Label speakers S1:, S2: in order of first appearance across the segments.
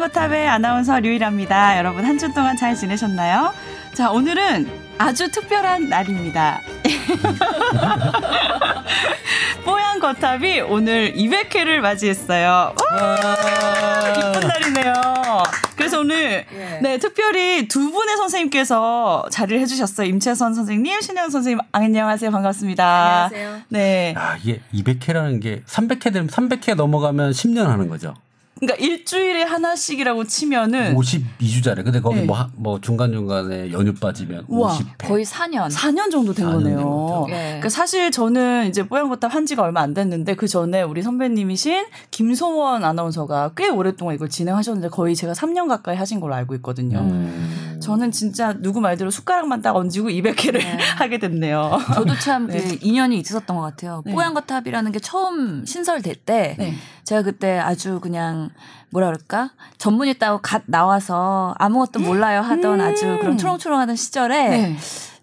S1: 뽀얀거탑의 아나운서 류일합니다. 여러분 한 주 동안 잘 지내셨나요? 자, 오늘은 아주 특별한 날입니다. 뽀얀 거탑이 오늘 200회를 맞이했어요. 와, 기쁜 날이네요. 그래서 오늘 예. 네 특별히 두 분의 선생님께서 자리를 해주셨어요. 임채선 선생님, 신영 선생님 안녕하세요. 반갑습니다.
S2: 안녕하세요.
S1: 네.
S3: 아, 이게 200회라는 게 300회 되면 300회 넘어가면 10년 하는 거죠.
S1: 그러니까 일주일에 하나씩이라고 치면은
S3: 52주짜리. 근데 거기 네. 뭐, 뭐 중간중간에 연휴 빠지면 우와, 50회.
S2: 거의 4년.
S1: 4년 정도 된 4년 거네요. 네. 그러니까 사실 저는 이제 뽀얀거탑 한 지가 얼마 안 됐는데 그 전에 우리 선배님이신 김소원 아나운서가 꽤 오랫동안 이걸 진행하셨는데 거의 제가 3년 가까이 하신 걸로 알고 있거든요. 음. 저는 진짜 누구 말대로 숟가락만 딱 얹고 200회를 네. 하게 됐네요.
S2: 저도 참그 네. 인연이 있었던 것 같아요. 네. 뽀얀거탑이라는 게 처음 신설될 때 네. 제가 그때 아주 그냥 뭐라 그럴까 전문의 따고 갓 나와서 아무것도 몰라요 하던 음. 아주 그런 초롱초롱하던 시절에 네.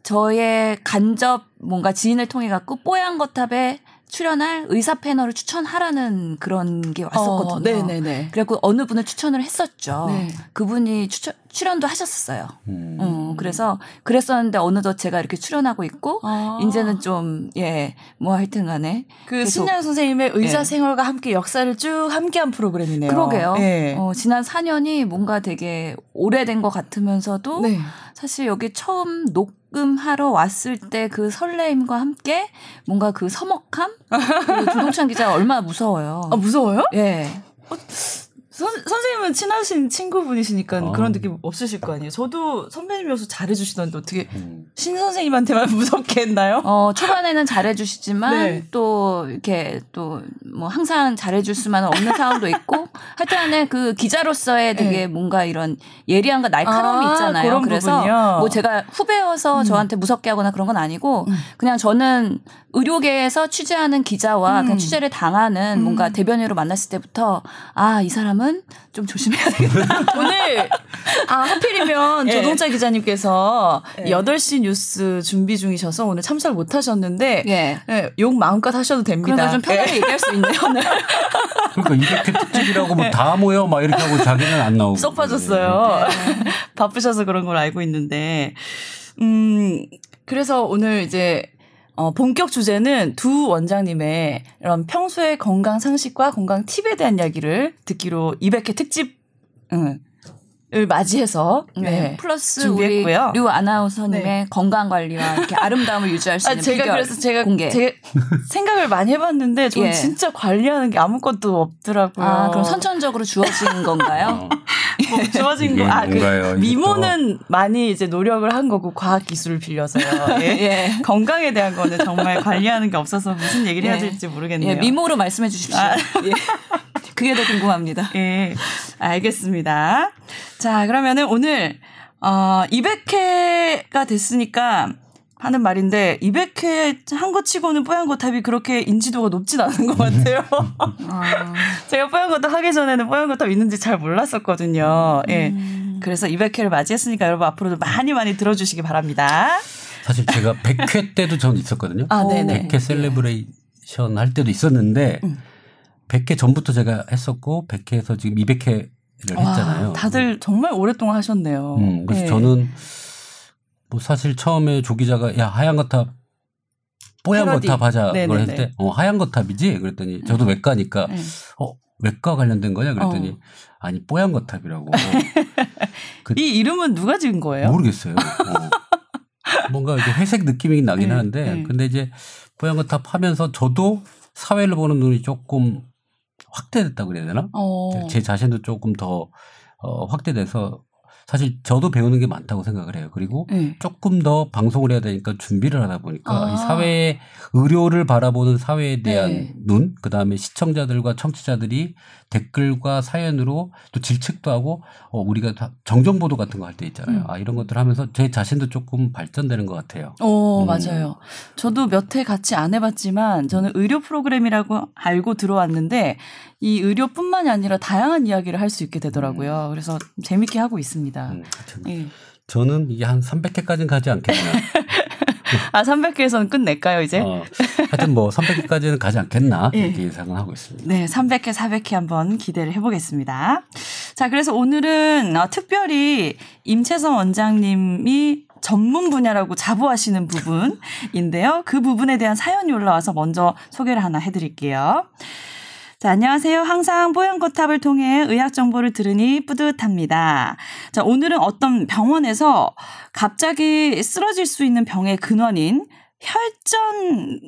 S2: 저의 간접 뭔가 지인을 통해 갖고 뽀얀 거탑에 출연할 의사 패널을 추천하라는 그런 게 왔었거든요. 어, 네네네. 그래고 어느 분을 추천을 했었죠. 네. 그분이 추천, 출연도 하셨었어요. 음. 음, 그래서 그랬었는데 어느덧 제가 이렇게 출연하고 있고 아. 이제는 좀 예 뭐 하여튼 간에
S1: 그 신양 선생님의 의사 예. 생활과 함께 역사를 쭉 함께한 프로그램이네요.
S2: 그러게요. 예. 어, 지난 4년이 뭔가 되게 오래된 것 같으면서도 네. 사실 여기 처음 녹 녹음하러 왔을 때 그 설레임과 함께 뭔가 그 서먹함? 그 조동찬 기자 얼마나 무서워요.
S1: 아, 무서워요?
S2: 예.
S1: 어, 선, 선생님은 친하신 친구분이시니까 어. 그런 느낌 없으실 거 아니에요. 저도 선배님이어서 잘해주시던데 어떻게 음. 신 선생님한테만 무섭게 했나요?
S2: 어 초반에는 잘해주시지만 네. 또 이렇게 또 뭐 항상 잘해줄 수만은 없는 상황도 있고 하여튼간에 그 기자로서의 되게 네. 뭔가 이런 예리함과 날카로움이 아, 있잖아요. 그래서 부분이요? 뭐 제가 후배여서 음. 저한테 무섭게 하거나 그런 건 아니고 음. 그냥 저는 의료계에서 취재하는 기자와 음. 그냥 취재를 당하는 뭔가 음. 대변인으로 만났을 때부터 아 이 사람은 좀 조심해야 되겠다.
S1: 오늘 아 하필이면 네. 조동자 기자님께서 네. 8시 뉴스 준비 중이셔서 오늘 참석을 못 하셨는데 네. 네, 욕 마음껏 하셔도 됩니다.
S2: 그러니까 좀 편하게 네. 얘기할 수 있네요. 오늘.
S3: 그러니까 이렇게 특집이라고 뭐 다 모여 막 이렇게 하고 자기는 안 나오고.
S1: 쏙 빠졌어요. 네. 바쁘셔서 그런 걸 알고 있는데 음 그래서 오늘 이제 어, 본격 주제는 두 원장님의 이런 평소의 건강 상식과 건강 팁에 대한 이야기를 듣기로 200회 특집 응, 을 맞이해서 네. 네.
S2: 플러스 준비했고요. 우리 류 아나운서님의 네. 건강 관리와 이렇게 아름다움을 유지할 수 있는 아,
S1: 제가
S2: 비결
S1: 그래서 제가
S2: 공개.
S1: 제가 생각을 많이 해봤는데 저는 예. 진짜 관리하는 게 아무것도 없더라고요.
S2: 아 그럼 선천적으로 주어진 건가요?
S1: 뭐 주어진 거. 아그 미모는 많이 이제 노력을 한 거고 과학 기술을 빌려서요. 예. 예. 건강에 대한 거는 정말 관리하는 게 없어서 무슨 얘기를 해야 예. 될지 모르겠네요. 예.
S2: 미모로 말씀해 주십시오. 아. 예. 그게 더 궁금합니다.
S1: 예. 알겠습니다. 자, 그러면은 오늘, 어, 200회가 됐으니까 하는 말인데 200회 한 거 치고는 뽀얀 거탑이 그렇게 인지도가 높진 않은 것 같아요. 아. 제가 뽀얀 거탑 하기 전에는 뽀얀 거탑 있는지 잘 몰랐었거든요. 예. 음. 그래서 200회를 맞이했으니까 여러분 앞으로도 많이 많이 들어주시기 바랍니다.
S3: 사실 제가 100회 때도 전 있었거든요. 아, 네네. 100회 celebration 할 때도 있었는데 음. 100회 전부터 제가 했었고 100회에서 지금 200회를 와, 했잖아요.
S1: 다들 정말 오랫동안 하셨네요.
S3: 음, 그래서 네. 저는 뭐 사실 처음에 조 기자가 야 하얀 거탑 뽀얀 거탑 하자 그걸 했을 때 어, 하얀 거탑이지 그랬더니 저도 음. 외과니까 네. 어 외과 관련된 거냐 그랬더니 어. 아니 뽀얀 거탑이라고.
S1: 그, 이 이름은 누가 지은 거예요?
S3: 모르겠어요. 어. 뭔가 이제 회색 느낌이 나긴 네, 하는데 네. 근데 이제 뽀얀 거탑 하면서 저도 사회를 보는 눈이 조금 확대됐다고 그래야 되나? 어. 제 자신도 조금 더 어, 확대돼서 사실 저도 배우는 게 많다고 생각을 해요. 그리고 네. 조금 더 방송을 해야 되니까 준비를 하다 보니까 아. 이 사회 의료를 바라보는 사회에 대한 네. 눈, 그 다음에 시청자들과 청취자들이 댓글과 사연으로 또 질책도 하고 어 우리가 다 정정 보도 같은 거 할 때 있잖아요. 음. 아 이런 것들 하면서 제 자신도 조금 발전되는 것 같아요.
S1: 어 음. 맞아요. 저도 몇회 같이 안 해봤지만 저는 의료 프로그램이라고 알고 들어왔는데 이 의료뿐만이 아니라 다양한 이야기를 할 수 있게 되더라고요. 음. 그래서 재밌게 하고 있습니다. 음,
S3: 예. 저는 이게 한 300회까지는 가지 않겠나.
S1: 아, 300회에서는 끝낼까요, 이제? 어,
S3: 하여튼 뭐 300회까지는 가지 않겠나. 예. 이렇게 예상을 하고 있습니다.
S1: 네, 300회, 400회 한번 기대를 해보겠습니다. 자, 그래서 오늘은 어, 특별히 임채선 원장님이 전문 분야라고 자부하시는 부분인데요. 그 부분에 대한 사연이 올라와서 먼저 소개를 하나 해드릴게요. 자, 안녕하세요. 항상 뽀얀거탑을 통해 의학 정보를 들으니 뿌듯합니다. 자, 오늘은 어떤 병원에서 갑자기 쓰러질 수 있는 병의 근원인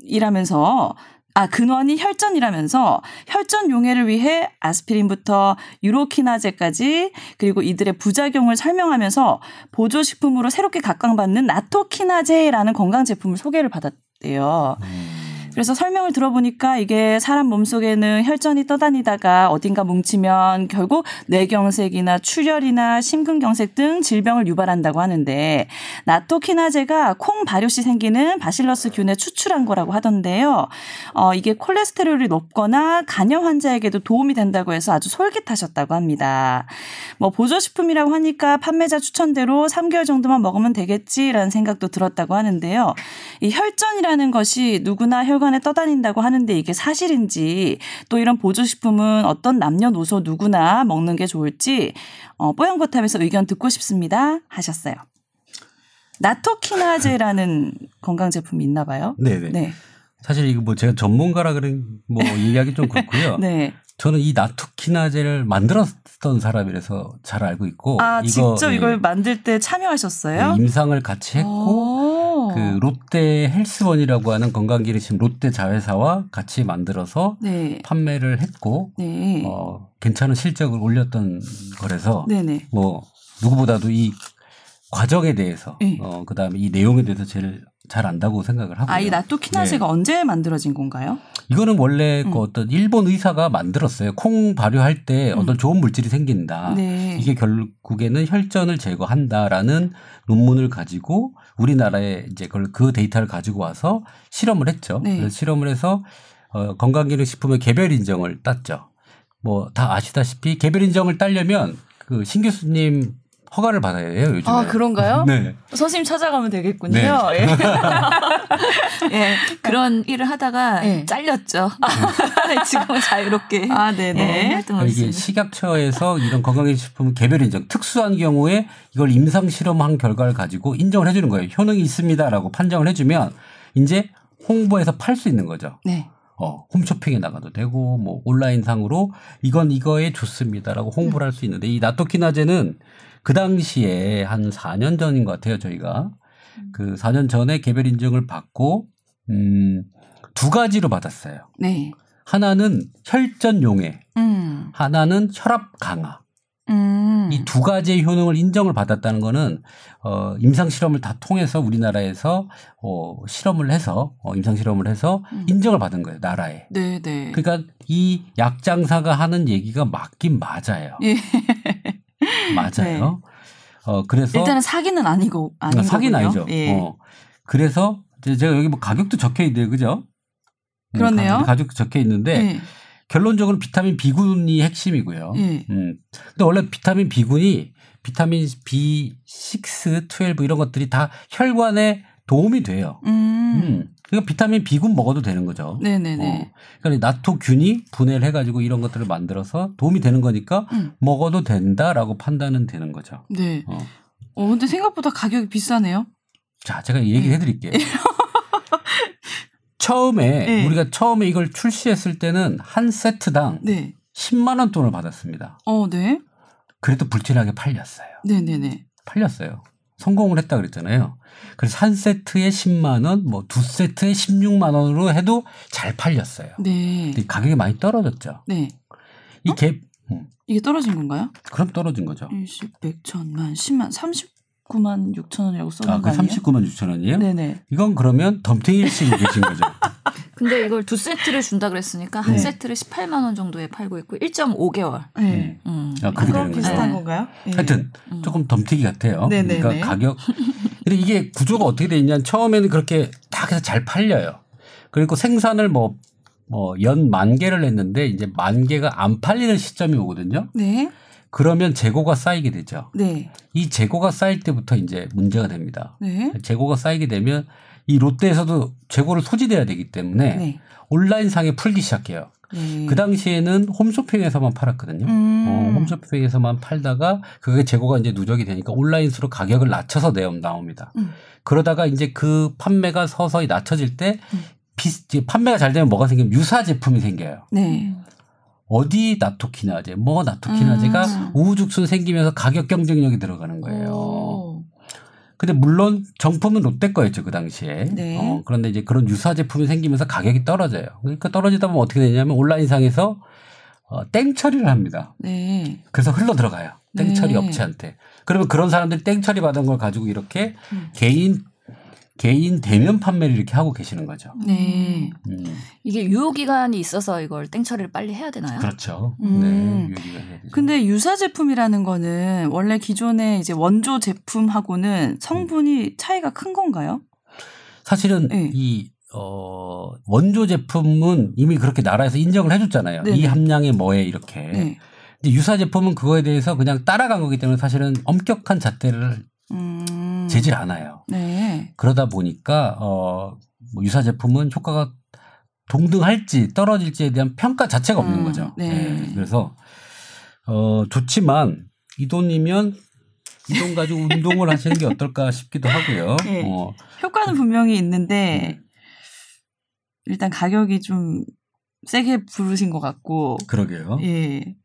S1: 혈전이라면서 아, 근원이 혈전이라면서 혈전 용해를 위해 아스피린부터 유로키나제까지 그리고 이들의 부작용을 설명하면서 보조식품으로 새롭게 각광받는 나토키나제라는 건강 제품을 소개를 받았대요. 음. 그래서 설명을 들어보니까 이게 사람 몸속에는 혈전이 떠다니다가 어딘가 뭉치면 결국 뇌경색이나 출혈이나 심근경색 등 질병을 유발한다고 하는데 나토키나제가 콩 발효 시 생기는 바실러스 균에 추출한 거라고 하던데요. 어, 이게 콜레스테롤이 높거나 간염 환자에게도 도움이 된다고 해서 아주 솔깃하셨다고 합니다. 뭐 보조식품이라고 하니까 판매자 추천대로 3개월 정도만 먹으면 되겠지라는 생각도 들었다고 하는데요. 이 혈전이라는 것이 누구나 혈 혈관에 떠다닌다고 하는데 이게 사실인지 또 이런 보조식품은 어떤 남녀노소 누구나 먹는 게 좋을지 어, 뽀얀거탑에서 의견 듣고 싶습니다 하셨어요. 나토키나제라는 건강 제품이 있나 봐요.
S3: 네네. 네. 사실 이거 뭐 제가 전문가라 그런 뭐 얘기하기 좀 그렇고요. 네. 저는 이 나토키나제를 만들었던 사람이라서 잘 알고 있고
S1: 아 이거, 직접 이걸 예, 만들 때 참여하셨어요?
S3: 네, 임상을 같이 했고 그 롯데 헬스원이라고 하는 건강기능식 롯데 자회사와 같이 만들어서 네. 판매를 했고 네. 어, 괜찮은 실적을 올렸던 거라서 네네. 뭐 누구보다도 이 과정에 대해서 네. 어 그다음에 이 내용에 대해서 제일 잘 안다고 생각을 하고요.
S1: 아, 이 나토 키나제가 네. 언제 만들어진 건가요?
S3: 이거는 원래 음. 그 어떤 일본 의사가 만들었어요. 콩 발효할 때 음. 어떤 좋은 물질이 생긴다. 네. 이게 결국에는 혈전을 제거한다라는 논문을 가지고 우리나라에 이제 그걸 그 데이터를 가지고 와서 실험을 했죠. 네. 그래서 실험을 해서 어, 건강기능식품의 개별 인정을 땄죠. 뭐 다 아시다시피 개별 인정을 따려면 그 신 교수님 허가를 받아야 해요, 요즘에.
S1: 아, 그런가요?
S3: 네.
S1: 선생님 찾아가면 되겠군요. 네. 예.
S2: 예. 그런 일을 하다가 네. 잘렸죠. 네. 지금은 자유롭게.
S1: 아, 네네. 예,
S3: 활동하고 이게 있습니다. 식약처에서 이런 건강기능식품 개별 인정, 특수한 경우에 이걸 임상 실험한 결과를 가지고 인정을 해주는 거예요. 효능이 있습니다라고 판정을 해주면 이제 홍보해서 팔 수 있는 거죠. 네. 어, 홈쇼핑에 나가도 되고, 뭐, 온라인 상으로 이건 이거에 좋습니다라고 홍보를 음. 할수 있는데, 이 나토키나제는 그 당시에 한 4년 전인 것 같아요, 저희가. 음. 그 4년 전에 개별 인증을 받고, 음, 두 가지로 받았어요. 네. 하나는 혈전 용해, 음. 하나는 혈압 강화. 음. 이두 가지의 효능을 인정을 받았다는 거는 어 임상 실험을 다 통해서 우리나라에서 어 실험을 해서 어 임상 실험을 해서 음. 인정을 받은 거예요 나라에.
S1: 네, 네.
S3: 그러니까 이 약장사가 하는 얘기가 맞긴 맞아요. 예. 맞아요. 네. 어 그래서
S1: 일단은 사기는 아니고 아닌
S3: 사기는 아니죠. 예. 어 그래서 제가 여기 뭐 가격도 적혀 있네요, 그죠?
S1: 그렇네요.
S3: 가격 적혀 있는데 예. 결론적으로 비타민 B군이 핵심이고요. 예. 음. 근데 원래 비타민 B군이 비타민 B6, 12 이런 것들이 다 혈관에 도움이 돼요. 음. 음. 그러니까 비타민 B군 먹어도 되는 거죠.
S1: 네네네.
S3: 어. 그러니까 나토균이 분해를 해가지고 이런 것들을 만들어서 도움이 되는 거니까 음. 먹어도 된다라고 판단은 되는 거죠.
S1: 네. 어. 어 근데 생각보다 가격이 비싸네요.
S3: 자, 제가 얘기해 네. 드릴게요. 처음에 네. 우리가 처음에 이걸 출시했을 때는 한 세트당 네. 10만 원 돈을 받았습니다.
S1: 어, 네.
S3: 그래도 불티나게 팔렸어요.
S1: 네 네 네.
S3: 팔렸어요. 성공을 했다 그랬잖아요. 그래서 한 세트에 10만 원, 뭐 두 세트에 16만 원으로 해도 잘 팔렸어요.
S1: 네.
S3: 가격이 많이 떨어졌죠.
S1: 네.
S3: 이 갭.
S1: 음. 이게 떨어진 건가요?
S3: 그럼 떨어진 거죠.
S1: 10, 100, 1000만, 10만, 39만 6천 원이라고 써놓은 아, 그
S3: 아니에요? 39만 6천 원이에요?
S1: 네네.
S3: 이건 그러면 덤탱이를 치고 계신 거죠.
S2: 근데 이걸 두 세트를 준다 그랬으니까 한 네. 세트를 18만 원 정도에 팔고 있고 1.5개월.
S1: 네. 음. 아, 되는 비슷한 건가요?
S3: 네. 하여튼 음. 조금 덤티기 같아요. 네네네. 그러니까 가격. 근데 이게 구조가 어떻게 돼 있냐면 처음에는 그렇게 딱 해서 잘 팔려요. 그리고 생산을 뭐 뭐연 만 개를 했는데 이제 만 개가 안 팔리는 시점이 오거든요.
S1: 네.
S3: 그러면 재고가 쌓이게 되죠.
S1: 네.
S3: 이 재고가 쌓일 때부터 이제 문제가 됩니다.
S1: 네.
S3: 재고가 쌓이게 되면 이 롯데에서도 재고를 소지돼야 되기 때문에 네. 온라인 상에 풀기 시작해요. 네. 그 당시에는 홈쇼핑에서만 팔았거든요. 음. 어, 홈쇼핑에서만 팔다가 그게 재고가 이제 누적이 되니까 온라인 수로 가격을 낮춰서 내 나옵니다. 음. 그러다가 이제 그 판매가 서서히 낮춰질 때 음. 비, 판매가 잘 되면 뭐가 생기면 유사 제품이 생겨요. 네. 어디 나토키나제, 뭐 나토키나제가 음. 우후죽순 생기면서 가격 경쟁력이 들어가는 거예요. 오. 근데 물론 정품은 롯데 거였죠 그 당시에. 네. 어, 그런데 이제 그런 유사 제품이 생기면서 가격이 떨어져요. 그러니까 떨어지다 보면 어떻게 되냐면 온라인상에서 어, 땡 처리를 합니다. 네. 그래서 흘러 들어가요. 땡 처리 네. 업체한테. 그러면 그런 사람들이 땡 처리 받은 걸 가지고 이렇게 음. 개인 개인 대면 판매를 이렇게 하고 계시는 거죠. 네.
S2: 음. 이게 유효 기간이 있어서 이걸 땡 처리를 빨리 해야 되나요?
S3: 그렇죠. 음. 네. 유효
S1: 기간 근데 유사 제품이라는 거는 원래 기존의 이제 원조 제품하고는 성분이 차이가 큰 건가요?
S3: 사실은 네. 이 어, 원조 제품은 이미 그렇게 나라에서 인정을 해줬잖아요. 네네. 이 함량의 뭐에 이렇게. 네. 근데 유사 제품은 그거에 대해서 그냥 따라간 거기 때문에 사실은 엄격한 잣대를 음. 재질 않아요. 네. 그러다 보니까 어, 뭐 유사 제품은 효과가 동등할지 떨어질지에 대한 평가 자체가 없는 음. 거죠. 네. 네. 그래서 어, 좋지만 이 돈이면 이 돈 가지고 운동을 하시는 게 어떨까 싶기도 하고요. 네. 어.
S1: 효과는 분명히 있는데 일단 가격이 좀 세게 부르신 것 같고.
S3: 그러게요. 예.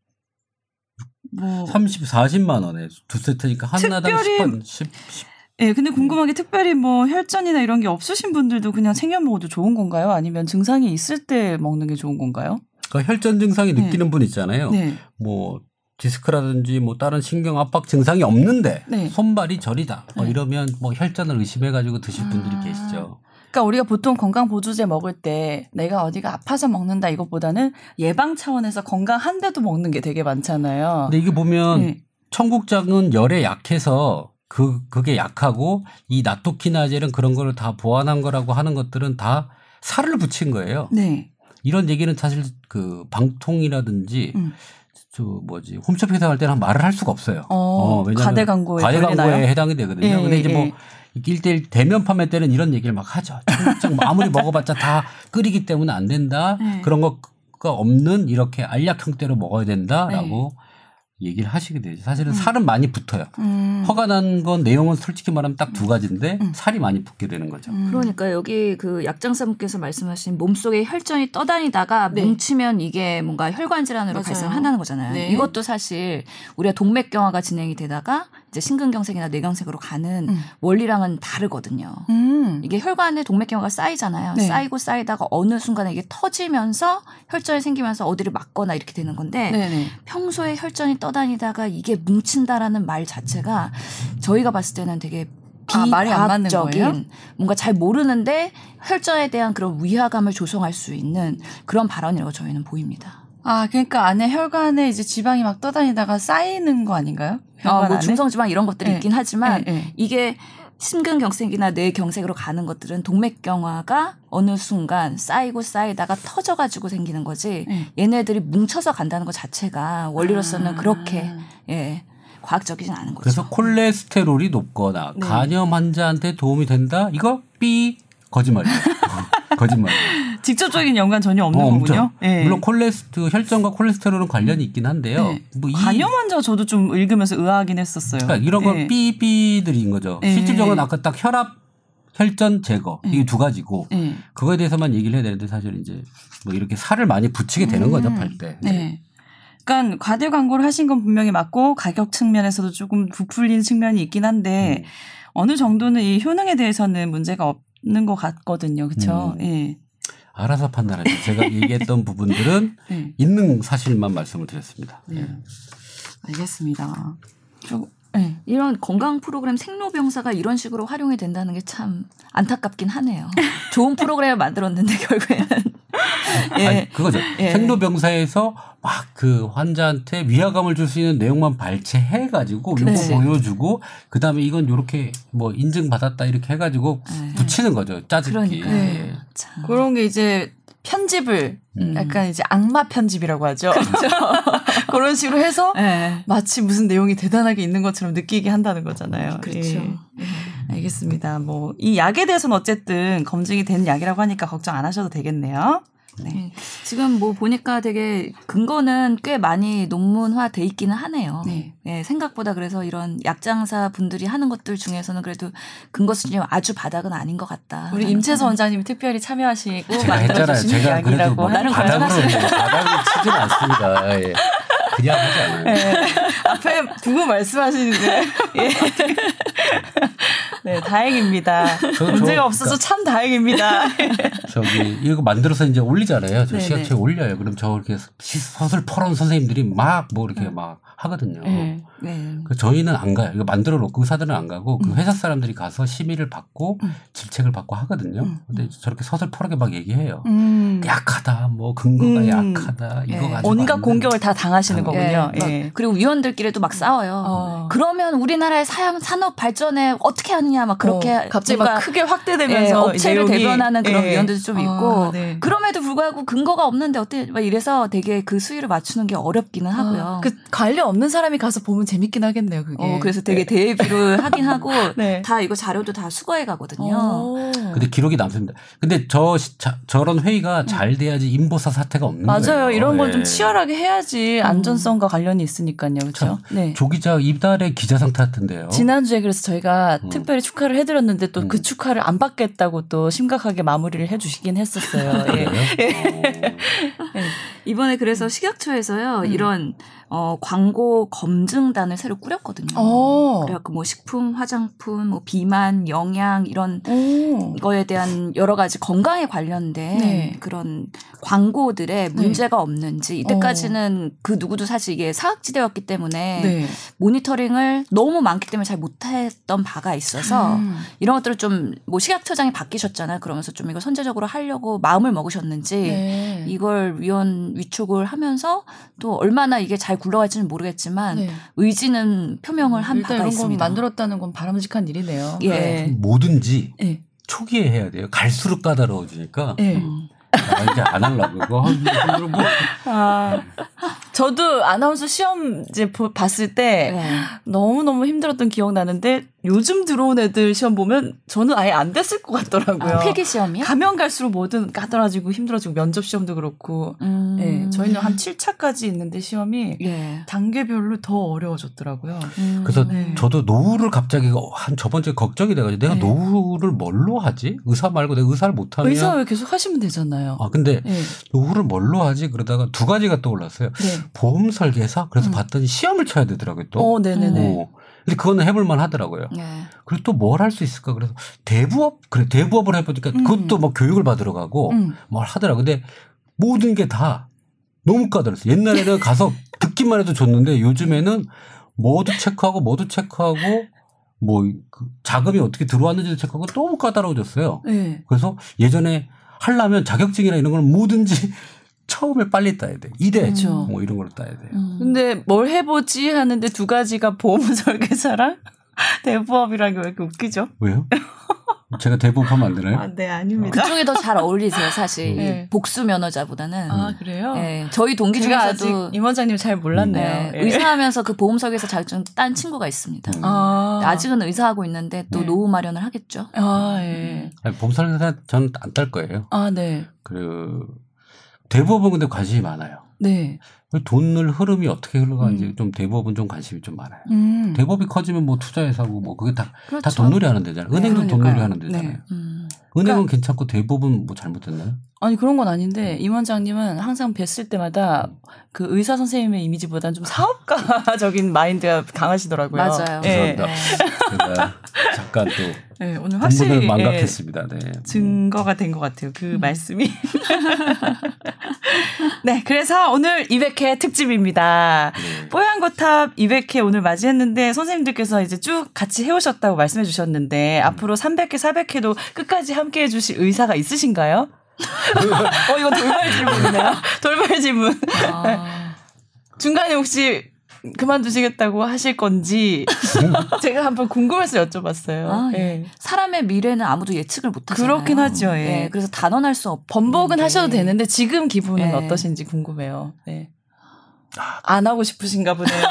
S3: 뭐 30, 40만 원에 두 세트니까 하나당 10번 10, 10.
S1: 예, 근데 궁금한 게 특별히 뭐 혈전이나 이런 게 없으신 분들도 그냥 챙겨 먹어도 좋은 건가요? 아니면 증상이 있을 때 먹는 게 좋은 건가요?
S3: 그러니까 혈전 증상이 네. 느끼는 분 있잖아요. 네. 뭐 디스크라든지 뭐 다른 신경 압박 증상이 없는데 네. 손발이 저리다. 뭐 네. 이러면 뭐 혈전을 의심해 가지고 드실 분들이 아. 계시죠.
S1: 그러니까 우리가 보통 건강 보조제 먹을 때 내가 어디가 아파서 먹는다 이것보다는 예방 차원에서 건강한데도 먹는 게 되게 많잖아요.
S3: 근데 이게 보면 네. 청국장은 열에 약해서 그 그게 약하고 이 나토키나젤은 그런 거를 다 보완한 거라고 하는 것들은 다 살을 붙인 거예요. 네. 이런 얘기는 사실 그 방통이라든지 음. 저 뭐지 홈쇼핑에서 할 때는 말을 할 수가 없어요. 어,
S1: 어 왜냐면 가대 광고에
S3: 가대 광고에 해당이 되거든요. 예, 근데 이제 뭐 예. 1대1 대면 판매 때는 이런 얘기를 막 하죠. 청국장 뭐 아무리 먹어봤자 다 끓이기 때문에 안 된다. 네. 그런 거가 없는 이렇게 알약 형태로 먹어야 된다라고 네. 얘기를 하시게 되죠. 사실은 음. 살은 많이 붙어요. 음. 허가 난 건 내용은 솔직히 말하면 딱 두 가지인데 음. 살이 많이 붙게 되는 거죠.
S2: 음. 그러니까 여기 그 약장사분께서 말씀하신 몸속에 혈전이 떠다니다가 네. 뭉치면 이게 뭔가 혈관 질환으로 발생한다는 거잖아요. 네. 이것도 사실 우리가 동맥경화가 진행이 되다가 이제 심근경색이나 뇌경색으로 가는 음. 원리랑은 다르거든요. 음. 이게 혈관에 동맥경화가 쌓이잖아요. 네. 쌓이고 쌓이다가 어느 순간에 이게 터지면서 혈전이 생기면서 어디를 막거나 이렇게 되는 건데 네네. 평소에 혈전이 떠다니다가 이게 뭉친다라는 말 자체가 저희가 봤을 때는 되게 아, 뭔가 잘 모르는데 혈전에 대한 그런 위화감을 조성할 수 있는 그런 발언이라고 저희는 보입니다.
S1: 아, 그러니까 안에 혈관에 이제 지방이 막 떠다니다가 쌓이는 거 아닌가요?
S2: 어, 뭐 중성지방 이런 것들이 네. 있긴 하지만 네, 네. 이게 심근경색이나 뇌경색으로 가는 것들은 동맥경화가 어느 순간 쌓이고 쌓이다가 터져가지고 생기는 거지 네. 얘네들이 뭉쳐서 간다는 것 자체가 원리로서는 아. 그렇게 예 과학적이진 않은 거죠.
S3: 그래서 콜레스테롤이 높거나 네. 간염 환자한테 도움이 된다? 이거 삐 거짓말이에요. 거짓말.
S1: 직접적인 연관 전혀 없는 어, 거군요.
S3: 네. 물론 콜레스테 혈전과 콜레스테롤은 관련이 있긴 한데요. 네.
S1: 뭐 간염 환자 저도 좀 읽으면서 의아하긴 했었어요.
S3: 그러니까 이런 건 네. 삐삐들인 거죠. 네. 실질적으로 아까 딱 혈압 혈전 제거 네. 이게 두 가지고 네. 그거에 대해서만 얘기를 해야 되는데 사실 이제 뭐 이렇게 살을 많이 붙이게 되는 음. 거죠 팔 때. 네.
S1: 그러니까 과대 광고를 하신 건 분명히 맞고 가격 측면에서도 조금 부풀린 측면이 있긴 한데 음. 어느 정도는 이 효능에 대해서는 문제가 없 는 것 같거든요. 그렇죠? 음. 예.
S3: 알아서 판단하죠. 제가 얘기했던 부분들은 네. 있는 사실만 말씀을 드렸습니다. 네. 네.
S1: 알겠습니다.
S2: 저, 네. 이런 건강 프로그램 생로병사가 이런 식으로 활용이 된다는 게 참 안타깝긴 하네요. 좋은 프로그램을 만들었는데 결국에는
S3: 예. 아니, 그거죠. 예. 생로병사에서 막 그 환자한테 위화감을 줄 수 있는 내용만 발췌해 가지고 이거 보여주고 그다음에 이건 요렇게 뭐 인증 받았다 이렇게 해 가지고 예. 붙이는 거죠. 짜증기. 그러니까. 예.
S1: 그런 게 이제 편집을 음. 약간 이제 악마 편집이라고 하죠. 그렇죠. 그런 식으로 해서 네. 마치 무슨 내용이 대단하게 있는 것처럼 느끼게 한다는 거잖아요.
S2: 그렇죠. 예.
S1: 알겠습니다. 뭐 이 약에 대해서는 어쨌든 검증이 된 약이라고 하니까 걱정 안 하셔도 되겠네요.
S2: 네. 네. 지금 뭐 보니까 되게 근거는 꽤 많이 논문화 돼 있기는 하네요. 네. 네. 생각보다 그래서 이런 약장사 분들이 하는 것들 중에서는 그래도 근거 수준이 아주 바닥은 아닌 것 같다.
S1: 우리 임채서 원장님이 특별히 참여하시고 만들어주신 이야기라고
S3: 뭐
S1: 하는
S3: 거죠. 바닥으로 바닥을 치지는 않습니다. 예. 그냥 하지 않아요. 네.
S1: 앞에 두고 말씀하시는데. 예. 네, 다행입니다. 저, 문제가 저, 없어서 그러니까, 참 다행입니다.
S3: 저기 이거 만들어서 이제 올리잖아요. 저 시각책 올려요. 그럼 저 이렇게 서술 퍼런 선생님들이 막 뭐 이렇게 음. 막 하거든요. 네. 네. 그 저희는 안 가요. 이거 만들어 놓고 의사들은 안 가고 그 음. 회사 사람들이 가서 심의를 받고 음. 질책을 받고 하거든요. 음. 근데 저렇게 서슬퍼하게 막 얘기해요. 음. 약하다, 뭐 근거가 음. 약하다, 이거 예. 가지고
S1: 온갖 공격을 다 당하시는 거군요.
S2: 예. 예. 그리고 위원들끼리도 막 싸워요. 어. 그러면 우리나라의 사양 산업 발전에 어떻게 하느냐 막 그렇게 어.
S1: 갑자기 막 크게 확대되면서 예,
S2: 업체를 대변하는 그런 예. 위원들도 좀 어, 있고 네. 그럼에도 불구하고 근거가 없는데 어떻게 막 이래서 되게 그 수위를 맞추는 게 어렵기는 하고요. 어.
S1: 그 관련 없는 사람이 가서 보면 재밌긴 하겠네요, 그게.
S2: 어, 그래서 되게 네. 대비를 하긴 하고 네. 다 이거 자료도 다 수거해 가거든요.
S3: 오. 근데 기록이 남습니다. 근데 저 자, 저런 회의가 음. 잘 돼야지 인보사 사태가 없는
S1: 맞아요.
S3: 거예요.
S1: 이런 건좀 네. 치열하게 해야지 음. 안전성과 관련이 있으니까요. 그렇죠?
S3: 네. 조 기자 이달에 기자상 탔던데요.
S1: 지난주에 그래서 저희가 음. 특별히 축하를 해 드렸는데 또그 음. 축하를 안 받겠다고 또 심각하게 마무리를 해 주시긴 했었어요. 예. 예.
S2: 이번에 그래서 식약처에서요. 음. 이런 어, 광고 검증단을 새로 꾸렸거든요. 오. 그래갖고 뭐 식품, 화장품, 뭐 비만, 영양 이런 오. 거에 대한 여러 가지 건강에 관련된 네. 그런 광고들에 네. 문제가 없는지 이때까지는 오. 그 누구도 사실 이게 사각지대였기 때문에 네. 모니터링을 너무 많기 때문에 잘 못했던 바가 있어서 음. 이런 것들을 좀 뭐 식약처장이 바뀌셨잖아요. 그러면서 좀 이거 선제적으로 하려고 마음을 먹으셨는지 네. 이걸 위원 위촉을 하면서 또 얼마나 이게 잘잘 굴러갈지는 모르겠지만 네. 의지는 표명을 한 바가
S1: 이런
S2: 있습니다.
S1: 건 만들었다는 건 바람직한 일이네요.
S3: 예. 네. 뭐든지 네. 초기에 해야 돼요. 갈수록 까다로워지니까. 네. 음. 아, 이제 안 하려고 그거. 뭐. 아,
S1: 저도 아나운서 시험 이제 봤을 때 네. 너무 너무 힘들었던 기억 나는데 요즘 들어온 애들 시험 보면 저는 아예 안 됐을 것 같더라고요.
S2: 아, 필기 시험이요?
S1: 가면 갈수록 뭐든 까다라지고 힘들어지고 면접 시험도 그렇고. 음. 네, 저희는 한 7차까지 있는데 시험이 네. 단계별로 더 어려워졌더라고요.
S3: 음. 그래서 네. 저도 노후를 갑자기 한 저번 주에 걱정이 돼가지고 내가 네. 노후를 뭘로 하지? 의사 말고 내가 의사를 못하면
S1: 의사 왜 계속 하시면 되잖아요.
S3: 아 근데 네. 노후를 뭘로 하지? 그러다가 두 가지가 떠올랐어요. 네. 보험 설계사 그래서 음. 봤더니 시험을 쳐야 되더라고요 또.
S1: 어, 네네네. 어.
S3: 근데 그거는 해볼만 하더라고요. 네. 그리고 또 뭘 할 수 있을까? 그래서 대부업, 그래, 대부업을 해보니까 음. 그것도 뭐 교육을 받으러 가고 음. 뭘 하더라고요. 근데 모든 게 다 너무 까다로웠어요. 옛날에는 가서 듣기만 해도 좋는데 요즘에는 뭐도 체크하고 뭐도 체크하고 뭐그 자금이 어떻게 들어왔는지도 체크하고 너무 까다로워졌어요. 네. 그래서 예전에 하려면 자격증이나 이런 거는 뭐든지 처음에 빨리 따야 돼. 이대 그렇죠. 뭐 이런 걸 따야 돼요.
S1: 음. 근데 뭘 해보지 하는데 두 가지가 보험 설계사랑 대부업이라는 게 왜 이렇게 웃기죠?
S3: 왜요? 제가 대부업하면 안 되나요?
S1: 아, 네, 아닙니다.
S2: 그쪽이 더 잘 어울리세요, 사실. 네. 복수 면허자보다는.
S1: 아, 그래요? 네.
S2: 저희 동기 중에서도.
S1: 임 원장님 잘 몰랐네요. 네.
S2: 네. 의사하면서 그 보험 설계사 자격증 딴 친구가 있습니다. 음. 아. 아직은 의사하고 있는데 또 네. 노후 마련을 하겠죠.
S1: 아, 예.
S3: 음. 보험 설계사 저는 안 딸 거예요.
S1: 아, 네.
S3: 그, 대부업은 근데 관심이 많아요. 네. 돈을 흐름이 어떻게 흘러가는지 음. 좀 대부업은 좀 관심이 좀 많아요. 음. 대부업이 커지면 뭐 투자회사고 뭐 그게 다, 그렇죠. 다 돈놀이 하는 데잖아요. 은행도 네, 돈놀이 하는 데잖아요. 네. 음. 은행은 그러니까, 괜찮고 대부업은 뭐 잘못됐나요?
S1: 아니 그런 건 아닌데 임 원장님은 항상 뵀을 때마다 그 의사 선생님의 이미지보다는 좀 사업가적인 마인드가 강하시더라고요.
S2: 맞아요.
S3: 네. 죄송합니다. 제가 잠깐 또 네, 오늘 확실히 망각했습니다. 네.
S1: 증거가 된 것 같아요. 그 음. 말씀이. 네, 그래서 오늘 200회 특집입니다. 네. 뽀얀거탑 200회 오늘 맞이했는데 선생님들께서 이제 쭉 같이 해오셨다고 말씀해 주셨는데 음. 앞으로 300회, 400회도 끝까지 함께 해주실 의사가 있으신가요? 어, 이거 돌발 질문이네요. 돌발 질문. 아. 중간에 혹시 그만두시겠다고 하실 건지 제가 한번 궁금해서 여쭤봤어요. 아, 예. 네.
S2: 사람의 미래는 아무도 예측을 못 하잖아요.
S1: 그렇긴 하죠. 예. 네,
S2: 그래서 단언할 수 없.
S1: 번복은 하셔도 되는데 지금 기분은 네. 어떠신지 궁금해요. 네. 안 하고 싶으신가 보네요.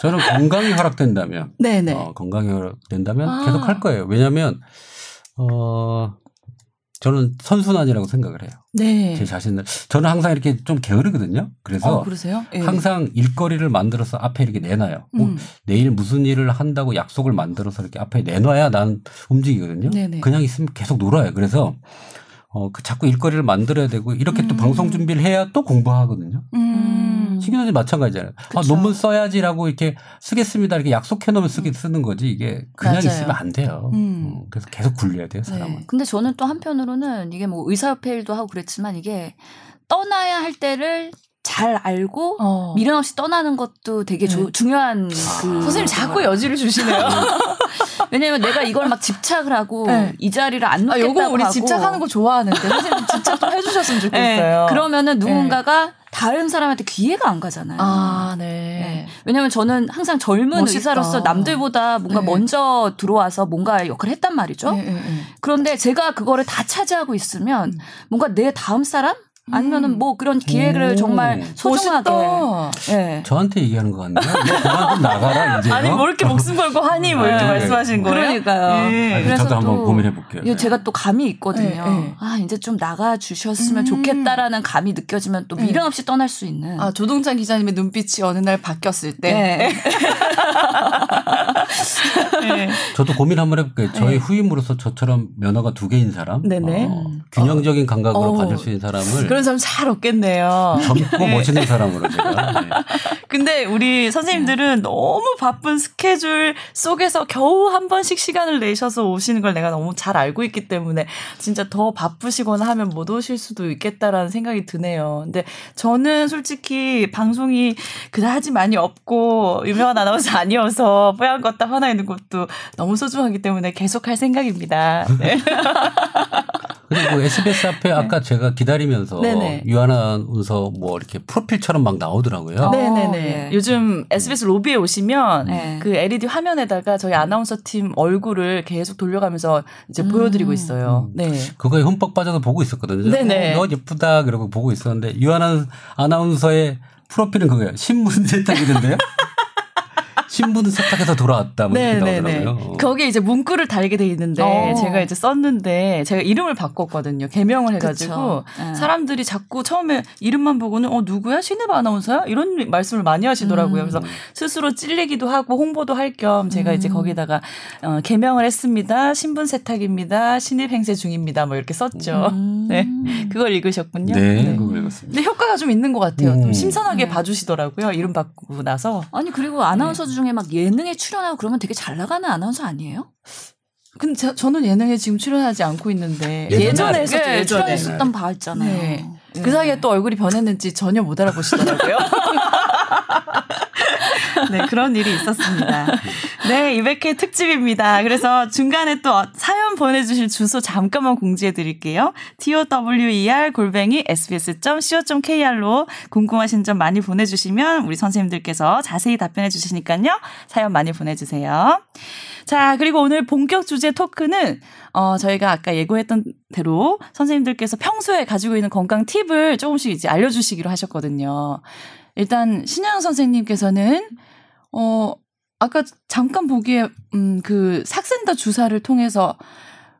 S3: 저는 건강이 허락된다면, 네네. 어, 건강이 허락된다면 아. 계속 할 거예요. 왜냐하면 어 저는 선순환이라고 생각을 해요.
S1: 네.
S3: 제 자신을 저는 항상 이렇게 좀 게으르거든요. 그래서
S1: 어, 네.
S3: 항상 일거리를 만들어서 앞에 이렇게 내놔요. 뭐 음. 내일 무슨 일을 한다고 약속을 만들어서 이렇게 앞에 내놔야 난 움직이거든요. 네네. 그냥 있으면 계속 놀아요. 그래서 어, 그 자꾸 일거리를 만들어야 되고 이렇게 음. 또 방송 준비를 해야 또 공부하거든요. 음. 신경전이 마찬가지잖아요. 아, 논문 써야지라고 이렇게 쓰겠습니다. 이렇게 약속해 놓으면 쓰게 쓰는 거지 이게 그냥 맞아요. 있으면 안 돼요. 음. 음. 그래서 계속 굴려야 돼요, 사람은. 네.
S2: 근데 저는 또 한편으로는 이게 뭐 의사협회 일도 하고 그랬지만 이게 떠나야 할 때를 잘 알고 어. 미련 없이 떠나는 것도 되게 네. 중요한 아. 그
S1: 선생님 자꾸 여지를 주시네요.
S2: 왜냐면 내가 이걸 막 집착을 하고 네. 이 자리를 안 놓겠다고 아, 요거
S1: 우리
S2: 하고.
S1: 집착하는 거 좋아하는데 선생님 집착 좀 해주셨으면 좋겠어요.
S2: 네. 그러면은 누군가가 네. 다른 사람한테 기회가 안 가잖아요.
S1: 아, 네.
S2: 네. 왜냐면 저는 항상 젊은 멋있다. 의사로서 남들보다 뭔가 네. 먼저 들어와서 뭔가 역할을 했단 말이죠. 네, 네, 네. 그런데 제가 그거를 다 차지하고 있으면 음. 뭔가 내 다음 사람 아니면은 음. 뭐 그런 기획을 오. 정말 소중하게.
S3: 네. 저한테 얘기하는 것 같네요. 뭐 그만 좀 나가라 이제.
S1: 아니 뭐 이렇게 목숨 걸고 하니 뭐 이렇게 네. 말씀하신 거예요?
S2: 그러니까요.
S3: 네. 그래서 저도 한번 고민해 볼게요.
S2: 예, 제가 또 감이 있거든요. 네. 아 이제 좀 나가 주셨으면 음. 좋겠다라는 감이 느껴지면 또 미련 없이 떠날 수 있는.
S1: 아 조동찬 기자님의 눈빛이 어느 날 바뀌었을 때. 네.
S3: 네. 저도 고민 한번 해볼게요. 저희 네. 후임으로서 저처럼 면허가 두 개인 사람, 네네. 어, 균형적인 감각으로 어. 받을 수 있는 사람을
S1: 그런 사람 잘 없겠네요.
S3: 젊고 네. 멋있는 사람으로 제가. 네.
S1: 근데 우리 선생님들은 너무 바쁜 스케줄 속에서 겨우 한 번씩 시간을 내셔서 오시는 걸 내가 너무 잘 알고 있기 때문에 진짜 더 바쁘시거나 하면 못 오실 수도 있겠다라는 생각이 드네요. 근데 저는 솔직히 방송이 그다지 많이 없고 유명한 아나운서 아니어서 뽀얀 걷다 화나 있는 것도 너무 소중하기 때문에 계속 할 생각입니다. 네.
S3: 그리고 SBS 앞에 네. 아까 제가 기다리면서 네네. 유아나운서 뭐 이렇게 프로필처럼 막 나오더라고요.
S1: 네네네. 네. 요즘 SBS 로비에 오시면 네. 그 LED 화면에다가 저희 아나운서 팀 얼굴을 계속 돌려가면서 이제 음. 보여드리고 있어요. 음. 네.
S3: 그거에 흠뻑 빠져서 보고 있었거든요. 네네. 어, 너 예쁘다 그러고 보고 있었는데 유아나 아나운서의 프로필은 그거예요. 신문 세탁이던데요. 신분 세탁해서 돌아왔다. 뭐 네, 네, 네. 나오더라고요.
S1: 거기에 이제 문구를 달게 돼 있는데 어. 제가 이제 썼는데 제가 이름을 바꿨거든요. 개명을 해가지고 네. 사람들이 자꾸 처음에 이름만 보고는 어 누구야 신입 아나운서야 이런 말씀을 많이 하시더라고요. 음. 그래서 스스로 찔리기도 하고 홍보도 할 겸 제가 음. 이제 거기다가 어, 개명을 했습니다. 신분 세탁입니다. 신입 행세 중입니다. 뭐 이렇게 썼죠. 음. 네, 그걸 읽으셨군요.
S3: 네, 네, 그걸 읽었습니다.
S1: 근데 효과가 좀 있는 것 같아요. 좀 신선하게 네. 봐주시더라고요. 이름 바꾸고 나서.
S2: 아니 그리고 아나운서 중 중에 막 예능에 출연하고 그러면 되게 잘 나가는 아나운서 아니에요?
S1: 근데 저, 저는 예능에 지금 출연하지 않고 있는데
S2: 예전에 했었죠. 네, 예전에 출연했었던 바 있잖아요. 네.
S1: 네. 그 사이에 또 얼굴이 변했는지 전혀 못 알아보시더라고요. 네, 그런 일이 있었습니다. 네, 200회 특집입니다. 그래서 중간에 또 사연 보내주실 주소 잠깐만 공지해 드릴게요. tower 골뱅이 sbs.co.kr로 궁금하신 점 많이 보내주시면 우리 선생님들께서 자세히 답변해 주시니까요. 사연 많이 보내주세요. 자, 그리고 오늘 본격 주제 토크는 어, 저희가 아까 예고했던 대로 선생님들께서 평소에 가지고 있는 건강 팁을 조금씩 이제 알려주시기로 하셨거든요. 일단 신영 선생님께서는 어 아까 잠깐 보기에 음그 삭센다 주사를 통해서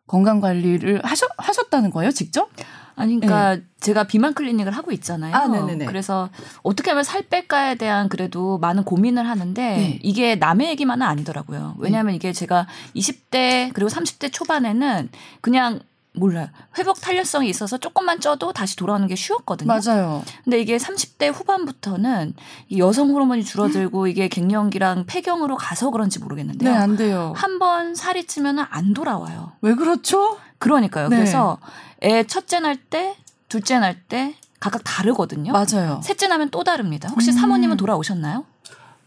S1: 건강 관리를 하셨 하셨다는 거예요, 직접?
S2: 아니 그러니까 네. 제가 비만 클리닉을 하고 있잖아요. 아, 네네네. 그래서 어떻게 하면 살 뺄까에 대한 그래도 많은 고민을 하는데 네. 이게 남의 얘기만은 아니더라고요. 왜냐하면 네. 이게 제가 20대 그리고 30대 초반에는 그냥 몰라요. 회복 탄력성이 있어서 조금만 쪄도 다시 돌아오는 게 쉬웠거든요.
S1: 맞아요.
S2: 근데 이게 30대 후반부터는 여성 호르몬이 줄어들고 이게 갱년기랑 폐경으로 가서 그런지 모르겠는데요.
S1: 네, 안 돼요.
S2: 한 번 살이 찌면은 안 돌아와요.
S1: 왜 그렇죠?
S2: 그러니까요. 네. 그래서 애 첫째 날 때, 둘째 날 때 각각 다르거든요.
S1: 맞아요.
S2: 셋째 나면 또 다릅니다. 혹시 음. 사모님은 돌아오셨나요?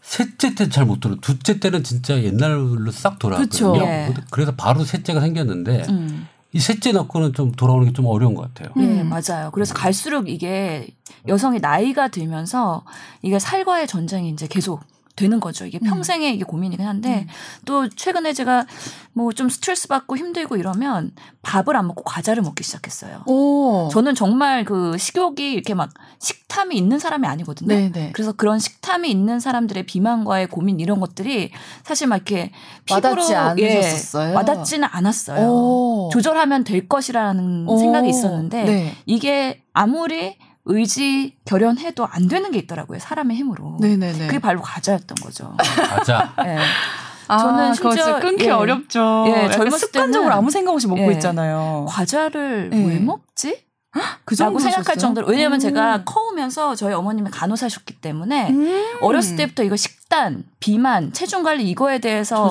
S3: 셋째 때잘못 돌아. 둘째 때는 진짜 옛날로 싹 돌아왔거든요. 네. 그래서 바로 셋째가 생겼는데 음. 이 셋째 낳고는 좀 돌아오는 게 좀 어려운 것 같아요.
S2: 네, 음. 맞아요. 그래서 갈수록 이게 여성이 나이가 들면서 이게 살과의 전쟁이 이제 계속 되는 거죠. 이게 음. 평생의 이게 고민이긴 한데 음. 또 최근에 제가 뭐 좀 스트레스 받고 힘들고 이러면 밥을 안 먹고 과자를 먹기 시작했어요. 오. 저는 정말 그 식욕이 이렇게 막 식탐이 있는 사람이 아니거든요. 네네. 네. 그래서 그런 식탐이 있는 사람들의 비만과의 고민 이런 것들이 사실 막 이렇게
S1: 와닿지 않으셨어요?
S2: 예, 와닿지는 않았어요. 오. 조절하면 될 것이라는 오. 생각이 있었는데 네. 이게 아무리 의지 결연해도 안 되는 게 있더라고요. 사람의 힘으로. 네네네. 그게 바로 과자였던 거죠.
S3: 과자.
S1: 네. 아, 저는 심지어 끊기 예. 어렵죠. 예, 젊었을 습관적으로 아무 생각 없이 먹고 예. 있잖아요.
S2: 과자를 예. 왜 먹지? 그 정도 생각할 정도로 왜냐하면 음. 제가 커오면서 저희 어머님이 간호사셨기 때문에 음. 어렸을 때부터 이거 식 단, 비만, 체중 관리 이거에 대해서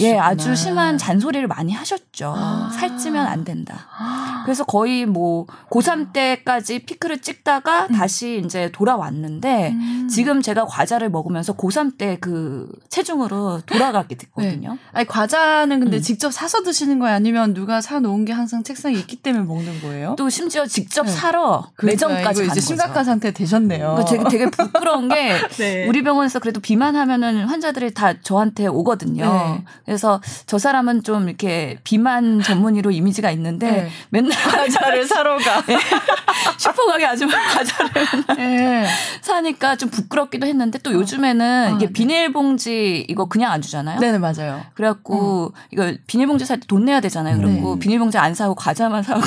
S2: 예 아주 심한 잔소리를 많이 하셨죠. 아. 살찌면 안 된다. 아. 그래서 거의 뭐 고3 때까지 피크를 찍다가 음. 다시 이제 돌아왔는데 음. 지금 제가 과자를 먹으면서 고3 때 그 체중으로 돌아가게 됐거든요. 네.
S1: 아니 과자는 근데 음. 직접 사서 드시는 거예요? 아니면 누가 사 놓은 게 항상 책상에 있기 때문에 먹는 거예요?
S2: 또 심지어 직접 네. 사러 매점까지
S1: 이제 심각한 상태 되셨네요.
S2: 그러니까 되게 되게 부끄러운 게 네. 우리 병원에서 그래도 비만 하면은 환자들이 다 저한테 오거든요. 네. 그래서 저 사람은 좀 이렇게 비만 전문의로 이미지가 있는데 네. 맨날
S1: 과자를 사러 가. 네.
S2: 슈퍼 가게 아줌마 과자를 네. 사니까 좀 부끄럽기도 했는데 또 요즘에는 아, 이게 네. 비닐봉지 이거 그냥 안 주잖아요.
S1: 네네 맞아요.
S2: 그래갖고 음. 이거 비닐봉지 살 때 돈 내야 되잖아요. 그리고 비닐봉지 안 사고 과자만 사고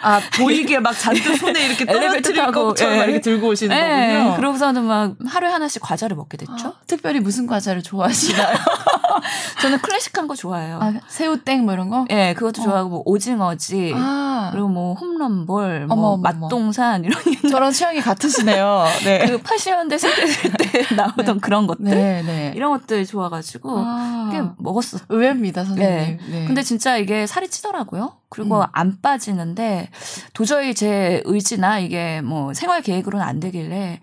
S1: 아 보이게 막 잔뜩 손에 이렇게 엘리베이터 타고 예. 이렇게 들고 오시는 예. 거군요.
S2: 그러고서는 막 하루에 하나씩 과자를 먹게 됐죠. 아,
S1: 특별히 무슨 과자를 좋아하시나요?
S2: 저는 클래식한 거 좋아해요.
S1: 아, 새우땡 뭐 이런 거?
S2: 예, 네, 그것도 어. 좋아하고 뭐 오징어지 아. 그리고 뭐 홈런볼, 뭐 맛동산 이런
S1: 저랑 취향이 같으시네요. 네.
S2: 그 80년대 세대 때 나오던 네. 그런 것들 네, 네. 이런 것들 좋아가지고 아. 꽤 먹었어.
S1: 의외입니다, 선생님. 네.
S2: 네. 근데 진짜 이게 살이 찌더라고요. 그리고 음. 안 빠지는데 도저히 제 의지나 이게 뭐 생활 계획으로는 안 되길래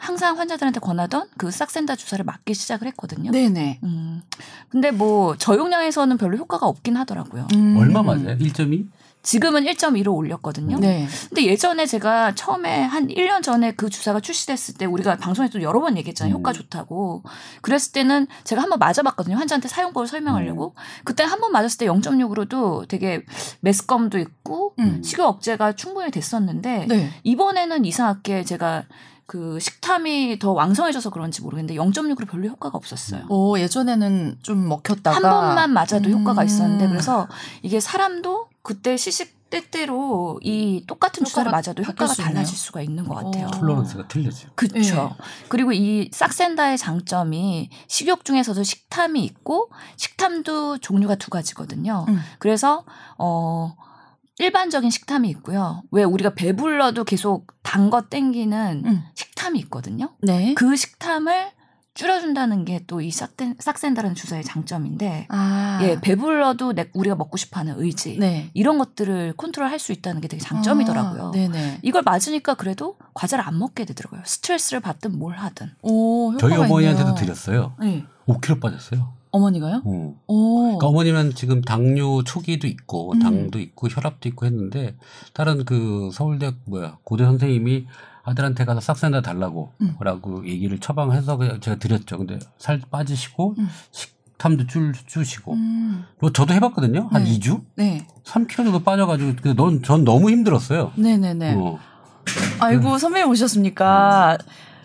S2: 항상 환자들한테 권하던 그 싹센다 주사를 맞기 시작을 했거든요.
S1: 네네.
S2: 음. 근데 뭐 저용량에서는 별로 효과가 없긴 하더라고요.
S3: 음. 얼마 맞아요? 1.2?
S2: 지금은 1.2로 올렸거든요. 네. 근데 예전에 제가 처음에 한 1년 전에 그 주사가 출시됐을 때 우리가 방송에서 여러 번 얘기했잖아요. 음. 효과 좋다고. 그랬을 때는 제가 한번 맞아봤거든요. 환자한테 사용법을 설명하려고. 음. 그때 한 번 맞았을 때 0.6으로도 되게 메스꺼움도 있고 음. 식욕 억제가 충분히 됐었는데 네. 이번에는 이상하게 제가 그 식탐이 더 왕성해져서 그런지 모르겠는데 0.6으로 별로 효과가 없었어요.
S1: 오, 예전에는 좀 먹혔다가
S2: 한 번만 맞아도 음. 효과가 있었는데 그래서 이게 사람도 그때 시식 때때로 이 똑같은 주사를 맞아도 효과가 달라질 수가 있는 것 같아요.
S3: 톨러런스가 틀리죠.
S2: 그렇죠. 네. 그리고 이 싹센다의 장점이 식욕 중에서도 식탐이 있고 식탐도 종류가 두 가지거든요. 음. 그래서 어 일반적인 식탐이 있고요. 왜 우리가 배불러도 계속 단 거 땡기는 음. 식탐이 있거든요. 네. 그 식탐을 줄여준다는 게 또 이 싹센다라는 주사의 장점인데, 아. 예, 배불러도 내, 우리가 먹고 싶어 하는 의지, 네. 이런 것들을 컨트롤 할 수 있다는 게 되게 장점이더라고요. 아. 이걸 맞으니까 그래도 과자를 안 먹게 되더라고요. 스트레스를 받든 뭘 하든.
S3: 오, 저희 어머니한테도 드렸어요. 네. 5kg 빠졌어요.
S1: 어머니가요?
S3: 어. 그러니까 어머니는 지금 당뇨 초기도 있고 음. 당도 음. 있고 혈압도 있고 했는데 다른 그 서울대 뭐야 고대 선생님이 아들한테 가서 싹센다 달라고 음. 라고 얘기를 처방해서 제가 드렸죠. 근데 살 빠지시고 음. 식탐도 줄, 주시고. 음. 뭐 저도 해봤거든요. 한 네. 2주? 네. 3kg 정도 빠져가지고 넌, 전 너무 힘들었어요.
S1: 네네네. 어. 아이고, 선배님 오셨습니까?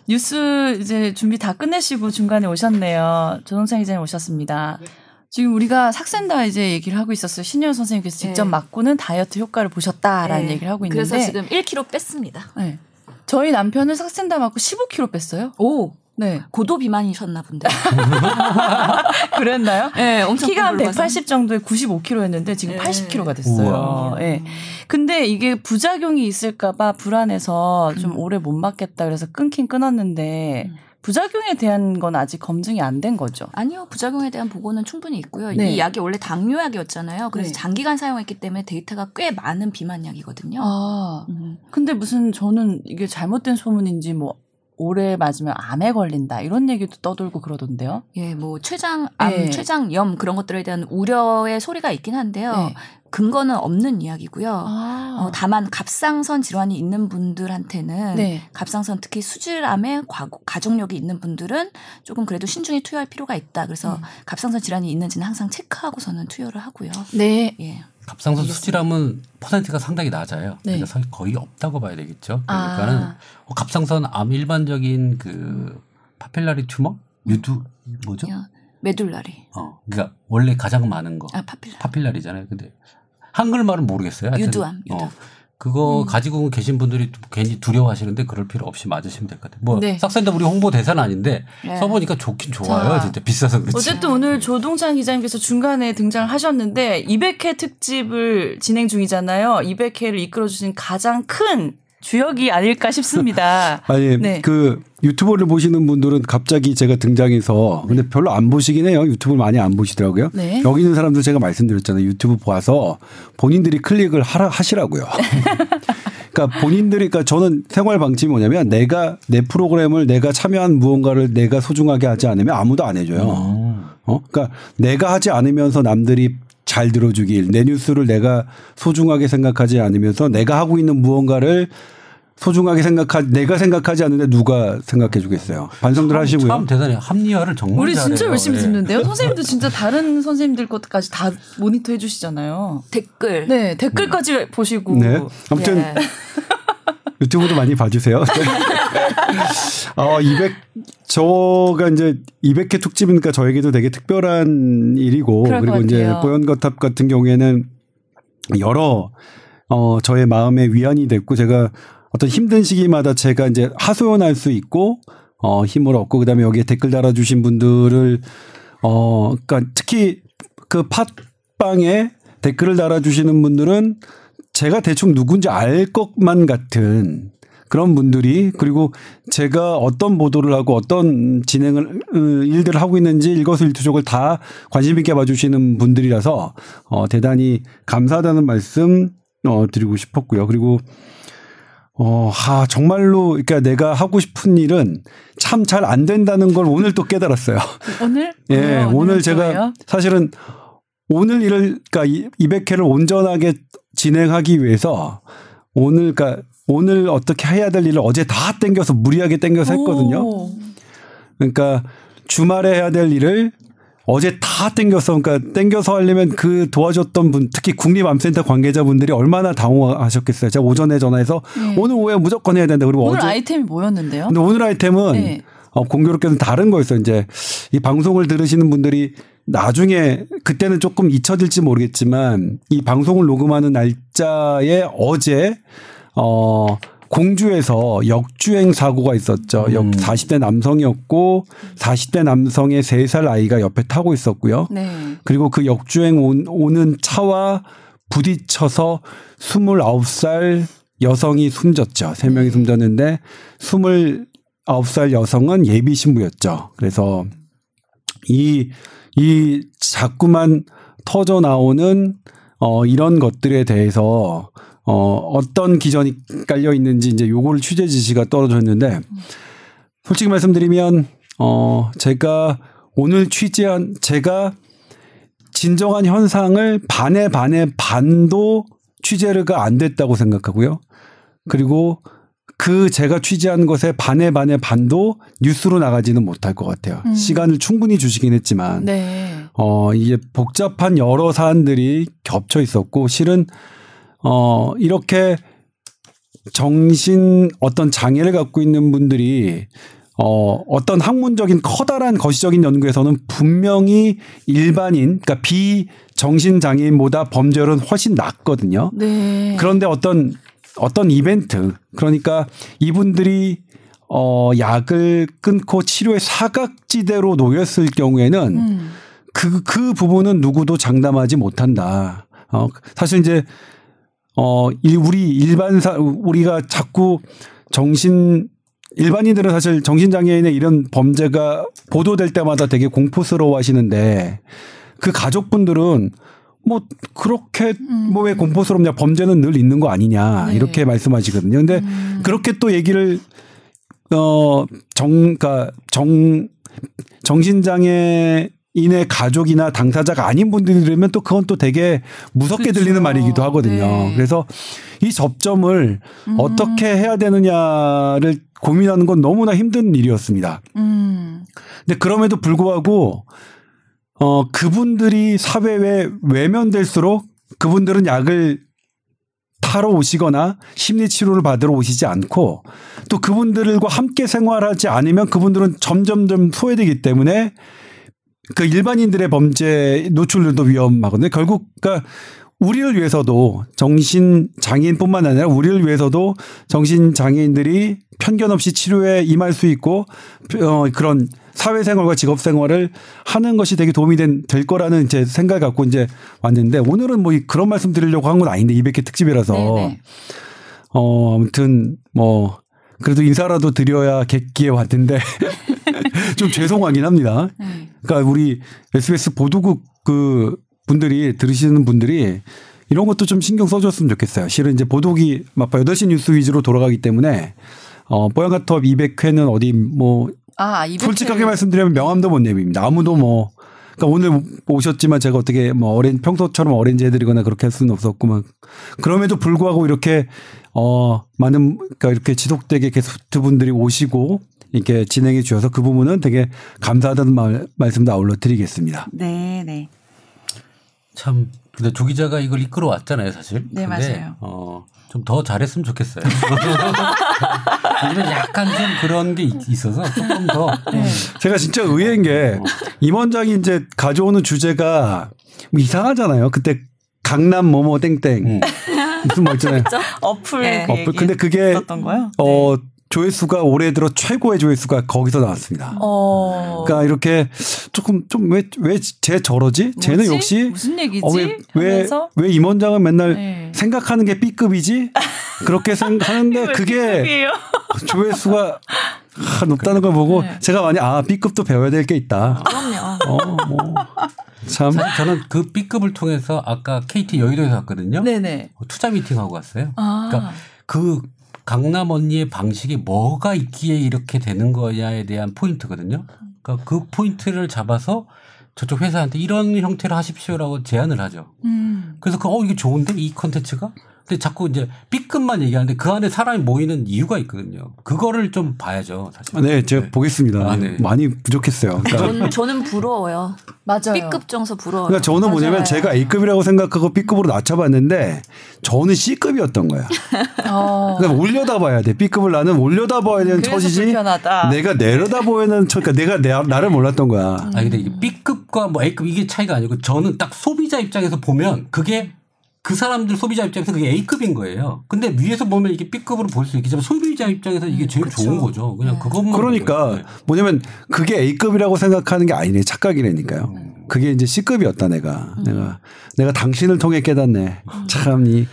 S1: 뉴스 이제 준비 다 끝내시고 중간에 오셨네요. 조동찬 기자님 오셨습니다. 네. 지금 우리가 삭센다 이제 얘기를 하고 있었어요. 신현 선생님께서 직접 네. 맞고는 다이어트 효과를 보셨다라는 네. 얘기를 하고 있는데
S2: 그래서 지금 1kg 뺐습니다. 네.
S1: 저희 남편은 삭센다 맞고 15kg 뺐어요.
S2: 오. 네. 고도 비만이셨나 본데.
S1: 그랬나요? 네, 엄청 키가 한 180 정도에 95kg였는데 지금 네. 80kg가 됐어요. 예. 네. 근데 이게 부작용이 있을까봐 불안해서 좀 음. 오래 못 맞겠다 그래서 끊긴 끊었는데 음. 부작용에 대한 건 아직 검증이 안 된 거죠?
S2: 아니요. 부작용에 대한 보고는 충분히 있고요. 네. 이 약이 원래 당뇨약이었잖아요. 그래서 네. 장기간 사용했기 때문에 데이터가 꽤 많은 비만약이거든요. 아.
S1: 음. 근데 무슨 저는 이게 잘못된 소문인지 뭐 오래 맞으면 암에 걸린다 이런 얘기도 떠돌고 그러던데요.
S2: 예, 뭐 췌장 암, 네. 췌장염 그런 것들에 대한 우려의 소리가 있긴 한데요. 네. 근거는 없는 이야기고요. 아. 어, 다만 갑상선 질환이 있는 분들한테는 네. 갑상선 특히 수질암에 가족력이 있는 분들은 조금 그래도 신중히 투여할 필요가 있다. 그래서 음. 갑상선 질환이 있는지는 항상 체크하고서는 투여를 하고요.
S1: 네.
S2: 예.
S3: 갑상선 수질암은 퍼센트가 상당히 낮아요. 네. 그러니까 거의 없다고 봐야 되겠죠. 그러니까는 아. 어, 갑상선 암 일반적인 그 파필라리 튜머 유두 뭐죠?
S2: 메둘라리.
S3: 어, 그러니까 원래 가장 많은 거.
S2: 아 파필라.
S3: 파필라리잖아요. 근데 한글말은 모르겠어요.
S2: 유두암. 유두. 어,
S3: 그거 음. 가지고 계신 분들이 괜히 두려워하시는데 그럴 필요 없이 맞으시면 될 것 같아요. 뭐 네. 싹센터 우리 홍보 대사는 아닌데 네. 써보니까 좋긴 좋아요. 자, 진짜 비싸서 그렇지.
S1: 어쨌든 오늘 조동찬 기자님께서 중간에 등장을 하셨는데 200회 특집을 진행 중이잖아요. 200회를 이끌어주신 가장 큰 주역이 아닐까 싶습니다.
S4: 아니 네. 그 유튜브를 보시는 분들은 갑자기 제가 등장해서 근데 별로 안 보시긴 해요. 유튜브를 많이 안 보시더라고요. 네. 여기 있는 사람들 제가 말씀드렸잖아요. 유튜브 봐서 본인들이 클릭을 하라 하시라고요. 그러니까 본인들이 그러니까 저는 생활 방침이 뭐냐면 내가 내 프로그램을 내가 참여한 무언가를 내가 소중하게 하지 않으면 아무도 안 해줘요. 음. 어, 그러니까 내가 하지 않으면서 남들이 잘 들어주길 내 뉴스를 내가 소중하게 생각하지 않으면서 내가 하고 있는 무언가를 소중하게 생각하 내가 생각하지 않는데 누가 생각해 주겠어요. 반성들 하시고요.
S3: 참 대단해. 합리화를 정말
S1: 우리
S3: 잘해요.
S1: 진짜 열심히 네. 듣는데요. 선생님도 진짜 다른 선생님들 것까지 다 모니터 해 주시잖아요.
S2: 댓글.
S1: 네, 댓글까지 네. 보시고.
S4: 네. 아무튼 예. 유튜브도 많이 봐주세요. 어, 200, 저가 이제 200회 특집이니까 저에게도 되게 특별한 일이고, 그리고 이제 뽀연거탑 같은 경우에는 여러, 어, 저의 마음의 위안이 됐고, 제가 어떤 힘든 시기마다 제가 이제 하소연할 수 있고 어 힘을 얻고 그 다음에 여기에 댓글 달아주신 분들을 어 그러니까 특히 그 팟빵에 댓글을 달아주시는 분들은 제가 대충 누군지 알 것만 같은 그런 분들이 그리고 제가 어떤 보도를 하고 어떤 진행을 어, 일들을 하고 있는지 일거수일투족을 다 관심 있게 봐주시는 분들이라서 어 대단히 감사하다는 말씀 어 드리고 싶었고요. 그리고 어, 하, 정말로, 그러니까 내가 하고 싶은 일은 참 잘 안 된다는 걸 오늘 또 깨달았어요.
S1: 오늘?
S4: 예, 오늘 제가 거예요? 사실은 오늘 일을, 그러니까 200회를 온전하게 진행하기 위해서 오늘, 그러니까 오늘 어떻게 해야 될 일을 어제 다 땡겨서 무리하게 땡겨서 했거든요. 그러니까 주말에 해야 될 일을 어제 다 땡겼어. 그러니까 땡겨서 하려면 그 도와줬던 분, 특히 국립암센터 관계자분들이 얼마나 당황하셨겠어요. 제가 오전에 전화해서 네. 오늘 오후에 무조건 해야 된다. 그리고
S1: 오늘
S4: 어제
S1: 아이템이 뭐였는데요?
S4: 근데 오늘 아이템은 네. 어, 공교롭게는 다른 거였어요. 이제 이 방송을 들으시는 분들이 나중에 그때는 조금 잊혀질지 모르겠지만 이 방송을 녹음하는 날짜에 어제 어 공주에서 역주행 사고가 있었죠. 음. 역 40대 남성이었고 40대 남성의 3살 아이가 옆에 타고 있었고요. 네. 그리고 그 역주행 오는 차와 부딪혀서 29살 여성이 숨졌죠. 3명이 네. 숨졌는데 29살 여성은 예비 신부였죠. 그래서 이, 이 자꾸만 터져 나오는 어, 이런 것들에 대해서 어, 어떤 기전이 깔려 있는지 이제 요거를 취재 지시가 떨어졌는데 솔직히 말씀드리면 어, 제가 오늘 취재한 제가 진정한 현상을 반에 반에 반도 취재가 안 됐다고 생각하고요. 그리고 그 제가 취재한 것에 반에 반에 반도 뉴스로 나가지는 못할 것 같아요. 음. 시간을 충분히 주시긴 했지만, 네. 어, 이게 복잡한 여러 사안들이 겹쳐 있었고, 실은 어, 이렇게 정신 어떤 장애를 갖고 있는 분들이 어, 어떤 학문적인 커다란 거시적인 연구에서는 분명히 일반인, 그러니까 비정신 장애인보다 범죄율은 훨씬 낮거든요. 네. 그런데 어떤 어떤 이벤트, 그러니까 이분들이 어, 약을 끊고 치료의 사각지대로 놓였을 경우에는 음. 그, 그 부분은 누구도 장담하지 못한다. 어, 사실 이제 어, 우리 일반 사, 우리가 자꾸 정신, 일반인들은 사실 정신장애인의 이런 범죄가 보도될 때마다 되게 공포스러워 하시는데 그 가족분들은 뭐 그렇게 음. 뭐왜 공포스럽냐 범죄는 늘 있는 거 아니냐 네. 이렇게 말씀하시거든요. 근데 음. 그렇게 또 얘기를 어정 그러니까 정 정신장애 인의 가족이나 당사자가 아닌 분들이 들으면 또 그건 또 되게 무섭게 그렇죠. 들리는 말이기도 하거든요. 네. 그래서 이 접점을 음. 어떻게 해야 되느냐를 고민하는 건 너무나 힘든 일이었습니다. 음. 근데 그럼에도 불구하고 어 그분들이 사회에 외면될수록 그분들은 약을 타러 오시거나 심리 치료를 받으러 오시지 않고 또 그분들과 함께 생활하지 않으면 그분들은 점점점 소외되기 때문에 그 일반인들의 범죄 노출도 위험하거든요. 결국 그러니까 우리를 위해서도 정신 장애인뿐만 아니라 우리를 위해서도 정신 장애인들이 편견 없이 치료에 임할 수 있고 어 그런 사회생활과 직업생활을 하는 것이 되게 도움이 된, 될 거라는 제 생각을 갖고 이제 왔는데 오늘은 뭐 그런 말씀 드리려고 한 건 아닌데 200회 특집이라서 네네. 어 아무튼 뭐 그래도 인사라도 드려야 객기에 왔는데 좀 죄송하긴 합니다. 네. 그러니까 우리 SBS 보도국 그 분들이 들으시는 분들이 이런 것도 좀 신경 써줬으면 좋겠어요. 실은 이제 보도기 막 8시 뉴스 위주로 돌아가기 때문에 어, 뽀얀가톱 200회는 어디 뭐 아, 200회. 솔직하게 말씀드리면 명함도 못 내밉니다. 아무도 뭐 그러니까 오늘 오셨지만 제가 어떻게 뭐 어렌 평소처럼 어렌지 해드리거나 그렇게 할 수는 없었구만. 그럼에도 불구하고 이렇게 어 많은 그러니까 이렇게 지속되게 게스트 분들이 오시고 이렇게 진행해 주셔서 그 부분은 되게 감사하다는 말, 말씀도 아울러 드리겠습니다.
S1: 네, 네.
S3: 참 근데 조 기자가 이걸 이끌어 왔잖아요, 사실.
S1: 네, 근데, 맞아요.
S3: 어, 좀 더 잘했으면 좋겠어요. 요즘은 약간 좀 그런 게 있어서 조금 더. 네.
S4: 제가 진짜 의외인 게 임원장이 이제 가져오는 주제가 뭐 이상하잖아요. 그때 강남 뭐뭐 땡땡. 음. 무슨 말 있잖아요.
S1: 어플. 네. 어플.
S4: 근데 그게 어 네. 조회수가 올해 들어 최고의 조회수가 거기서 나왔습니다. 어. 그러니까 이렇게 조금 좀 왜 왜 쟤 저러지? 뭐지? 쟤는 역시
S1: 무슨 얘기지? 어,
S4: 왜, 왜, 임원장은 맨날 네. 생각하는 게 B급이지? 그렇게 생각하는데 그게 조회수가 아, 높다는 걸 보고 네. 제가 많이 아 B급도 배워야 될 게 있다.
S1: 그럼요. 어, 뭐.
S3: 참. 저는 그 B급을 통해서 아까 KT 여의도에서 왔거든요.
S1: 네네.
S3: 투자 미팅하고 왔어요. 아. 그러니까 그 강남 언니의 방식이 뭐가 있기에 이렇게 되는 거냐에 대한 포인트거든요. 그러니까 그 포인트를 잡아서 저쪽 회사한테 이런 형태로 하십시오라고 제안을 하죠. 음. 그래서 그, 어, 이게 좋은데? 이 컨텐츠가? 근데 자꾸 이제 B급만 얘기하는데 그 안에 사람이 모이는 이유가 있거든요. 그거를 좀 봐야죠, 사실.
S4: 네, 제가 네. 보겠습니다. 아, 네. 많이 부족했어요.
S2: 그러니까 저는, 저는 부러워요.
S1: 맞아요.
S2: B급 정서 부러워요.
S4: 그러니까 저는
S2: 맞아요.
S4: 뭐냐면 제가 A급이라고 생각하고 B급으로 낮춰봤는데 저는 C급이었던 거야. 어. 그러니까 올려다 봐야 돼. B급을 나는 올려다 봐야 되는 처지지. 불편하다. 내가 내려다 보이는 처, 그러니까 내가 내, 나를 몰랐던 거야.
S3: 음. 아 근데 이게 B급과 뭐 A급 이게 차이가 아니고 저는 딱 소비자 입장에서 보면 그게 그 사람들 소비자 입장에서 그게 A급인 거예요. 근데 위에서 보면 이게 B급으로 볼 수 있겠지만 소비자 입장에서 이게 제일 그쵸. 좋은 거죠. 그냥 네. 그것만.
S4: 그러니까 네. 뭐냐면 그게 A급이라고 생각하는 게 아니네. 착각이라니까요. 음. 그게 이제 C급이었다 내가. 음. 내가 내가 당신을 통해 깨닫네. 음. 참이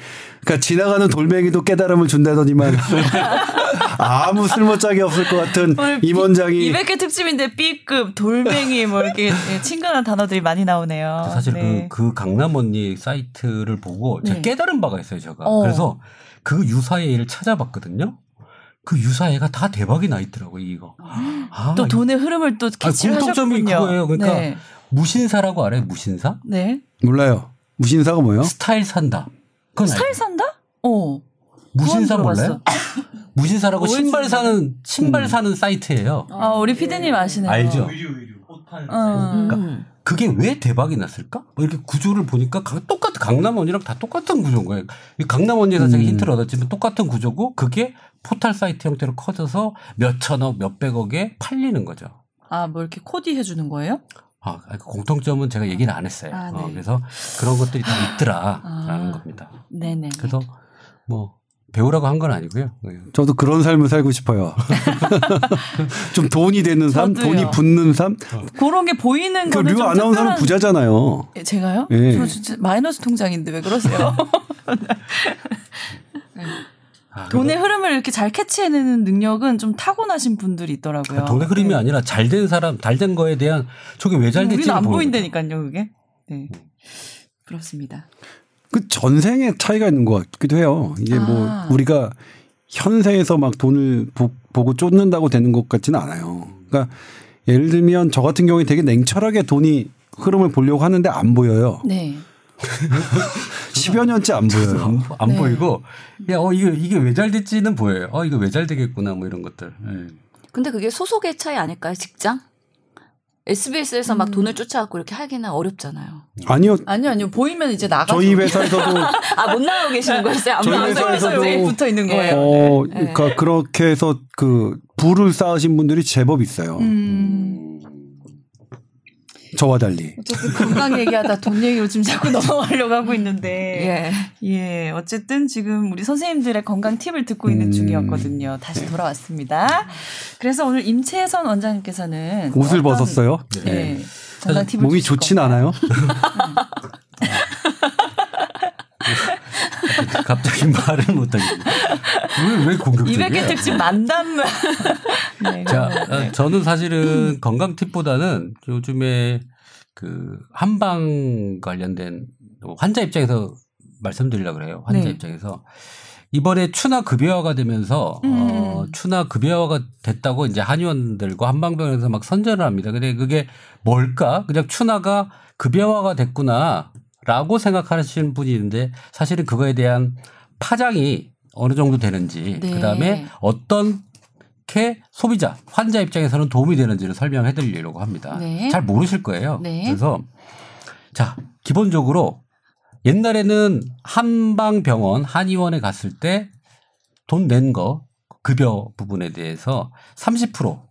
S4: 그러니까 지나가는 돌멩이도 깨달음을 준다더니만 아무 쓸모짝이 없을 것 같은 임원장이
S1: 200개 특집인데 B급 돌멩이 뭐 이렇게 친근한 단어들이 많이 나오네요.
S3: 사실 네. 그, 그 강남 언니 사이트를 보고 제가 네. 깨달은 바가 있어요, 제가. 어. 그래서 그 유사의 일을 찾아봤거든요. 그 유사애가 다 대박이 나 있더라고요, 이거.
S1: 아, 또 돈의 흐름을 또 공통점이
S3: 그거예요. 그러니까 네. 무신사라고 알아요, 무신사?
S1: 네.
S4: 몰라요. 무신사가 뭐예요?
S3: 스타일 산다.
S1: 그건 스타일? 산다? 어.
S3: 무신사 몰라요? 무신사라고 신발 사는 신발 음. 사는 사이트예요.
S1: 아 우리 피디님 아시네요.
S3: 알죠. 파는 어. 그러니까 그게 왜 대박이 났을까? 뭐 이렇게 구조를 보니까 똑같은 강남원이랑 다 똑같은 구조인 거예요. 강남원에서 음. 제가 힌트를 얻었지만 똑같은 구조고 그게 포탈 사이트 형태로 커져서 몇 천억, 몇 백억에 팔리는 거죠.
S1: 아, 뭐 이렇게 코디 해 주는 거예요?
S3: 아, 그 공통점은 제가 얘기를 안 했어요. 아, 네. 어, 그래서 그런 것들이 다 있더라라는 아, 겁니다.
S1: 네네.
S3: 그래서 뭐 배우라고 한 건 아니고요. 네.
S4: 저도 그런 삶을 살고 싶어요. 좀 돈이 되는 삶, 저도요. 돈이 붙는 삶. 어.
S1: 그런 게 보이는
S4: 그 거는 류 아나운서는 부자잖아요.
S1: 예, 제가요? 네. 저 진짜 마이너스 통장인데 왜 그러세요? 네. 아, 돈의 흐름을 이렇게 잘 캐치해내는 능력은 좀 타고나신 분들이 있더라고요.
S3: 아, 돈의 흐름이 네. 아니라 잘 된 사람, 잘 된 거에 대한 저게 왜 잘 됐지?
S1: 안 보인다니까요, 그게. 네. 음. 그렇습니다.
S4: 그 전생에 차이가 있는 것 같기도 해요. 이게 뭐 아. 뭐 우리가 현생에서 막 돈을 보, 고 쫓는다고 되는 것 같지는 않아요. 그러니까 예를 들면 저 같은 경우에 되게 냉철하게 돈이 흐름을 보려고 하는데 안 보여요. 네. 10여 년째 안 보여요.
S3: 안, 안 네. 보이고, 야, 어, 이게, 이게 왜 잘 됐지는 보여요. 어, 이거 왜 잘 되겠구나, 뭐 이런 것들. 네.
S2: 근데 그게 소속의 차이 아닐까요? 직장? SBS에서 막 음. 돈을 쫓아갖고 이렇게 하기는 어렵잖아요.
S4: 아니요.
S1: 아니요, 아니요. 보이면 이제 나가.
S4: 저희 회사에서도
S2: 아 못 나가고 계시는 거였어요?
S1: 저희 회사에서도 붙어 있는 거예요.
S4: 어, 그러니까 네. 그렇게 해서 그 부를 쌓으신 분들이 제법 있어요. 음. 저와 달리.
S1: 어쨌든 건강 얘기하다 돈 얘기 요즘 자꾸 넘어가려고 하고 있는데. 예. 예. 어쨌든 지금 우리 선생님들의 건강 팁을 듣고 있는 음. 중이었거든요. 다시 네. 돌아왔습니다. 그래서 오늘 임채선 원장님께서는
S4: 옷을 벗었어요?
S1: 네. 네. 건강 팁을
S4: 몸이 좋진 건가요? 않아요?
S3: 갑자기 말을 못하겠네. 왜, 왜 공격적이야?
S1: 200개 특집 만담.
S3: 네, 자, 네. 저는 사실은 건강 팁보다는 요즘에 그 한방 관련된 환자 입장에서 말씀드리려고 그래요. 환자 네. 입장에서. 이번에 추나 급여화가 되면서 음. 어, 추나 급여화가 됐다고 이제 한의원들과 한방병원에서 막 선전을 합니다. 근데 그게 뭘까? 그냥 추나가 급여화가 됐구나 라고 생각하시는 분이 있는데 사실은 그거에 대한 파장이 어느 정도 되는지 네. 그다음에 어떤 게 소비자 환자 입장에서는 도움이 되는지를 설명해 드리려고 합니다. 네. 잘 모르실 거예요. 네. 그래서 자 기본적으로 옛날에는 한방병원 한의원에 갔을 때 돈 낸 거 급여 부분에 대해서 30%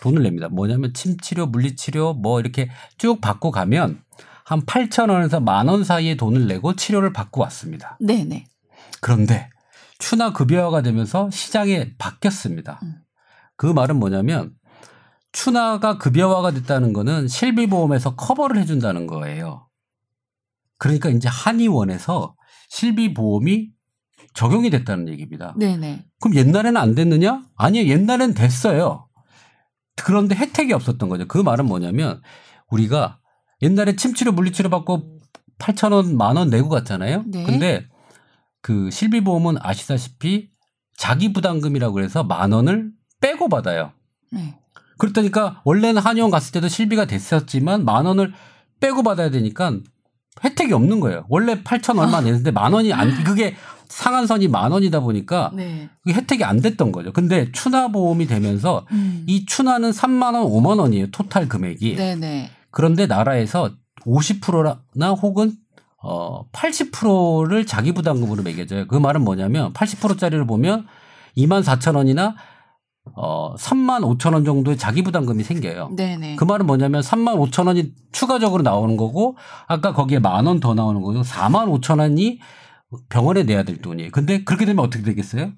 S3: 돈을 냅니다. 뭐냐면 침치료, 물리치료 뭐 이렇게 쭉 받고 가면 한 8천 원에서 만 원 사이의 돈을 내고 치료를 받고 왔습니다.
S1: 네네.
S3: 그런데 추나 급여화가 되면서 시장에 바뀌었습니다. 음. 그 말은 뭐냐면 추나가 급여화가 됐다는 거는 실비보험에서 커버를 해준다는 거예요. 그러니까 이제 한의원에서 실비보험이 적용이 됐다는 얘기입니다. 네네. 그럼 옛날에는 안 됐느냐? 아니요, 옛날엔 됐어요. 그런데 혜택이 없었던 거죠. 그 말은 뭐냐면 우리가 옛날에 침치료, 물리치료 받고 8천 원, 만 원 내고 갔잖아요. 네. 근데 그 실비보험은 아시다시피 자기 부담금이라고 해서 만 원을 빼고 받아요. 네. 그렇다니까 원래는 한의원 갔을 때도 실비가 됐었지만 만 원을 빼고 받아야 되니까 혜택이 없는 거예요. 원래 8천 얼마 냈는데 만 원이 안 그게 상한선이 만 원이다 보니까 네. 그게 혜택이 안 됐던 거죠. 근데 추나 보험이 되면서 음. 이 추나는 3만 원, 5만 원이에요. 토탈 금액이. 네네. 그런데 나라에서 50%나 혹은 어 80%를 자기 부담금으로 매겨져요. 그 말은 뭐냐면 80%짜리를 보면 2만 4천 원이나 어 3만 5천 원 정도의 자기 부담금이 생겨요. 네네. 그 말은 뭐냐면 3만 5천 원이 추가적으로 나오는 거고 아까 거기에 만 원 더 나오는 거고 4만 5천 원이 병원에 내야 될 돈이에요. 근데 그렇게 되면 어떻게 되겠어요?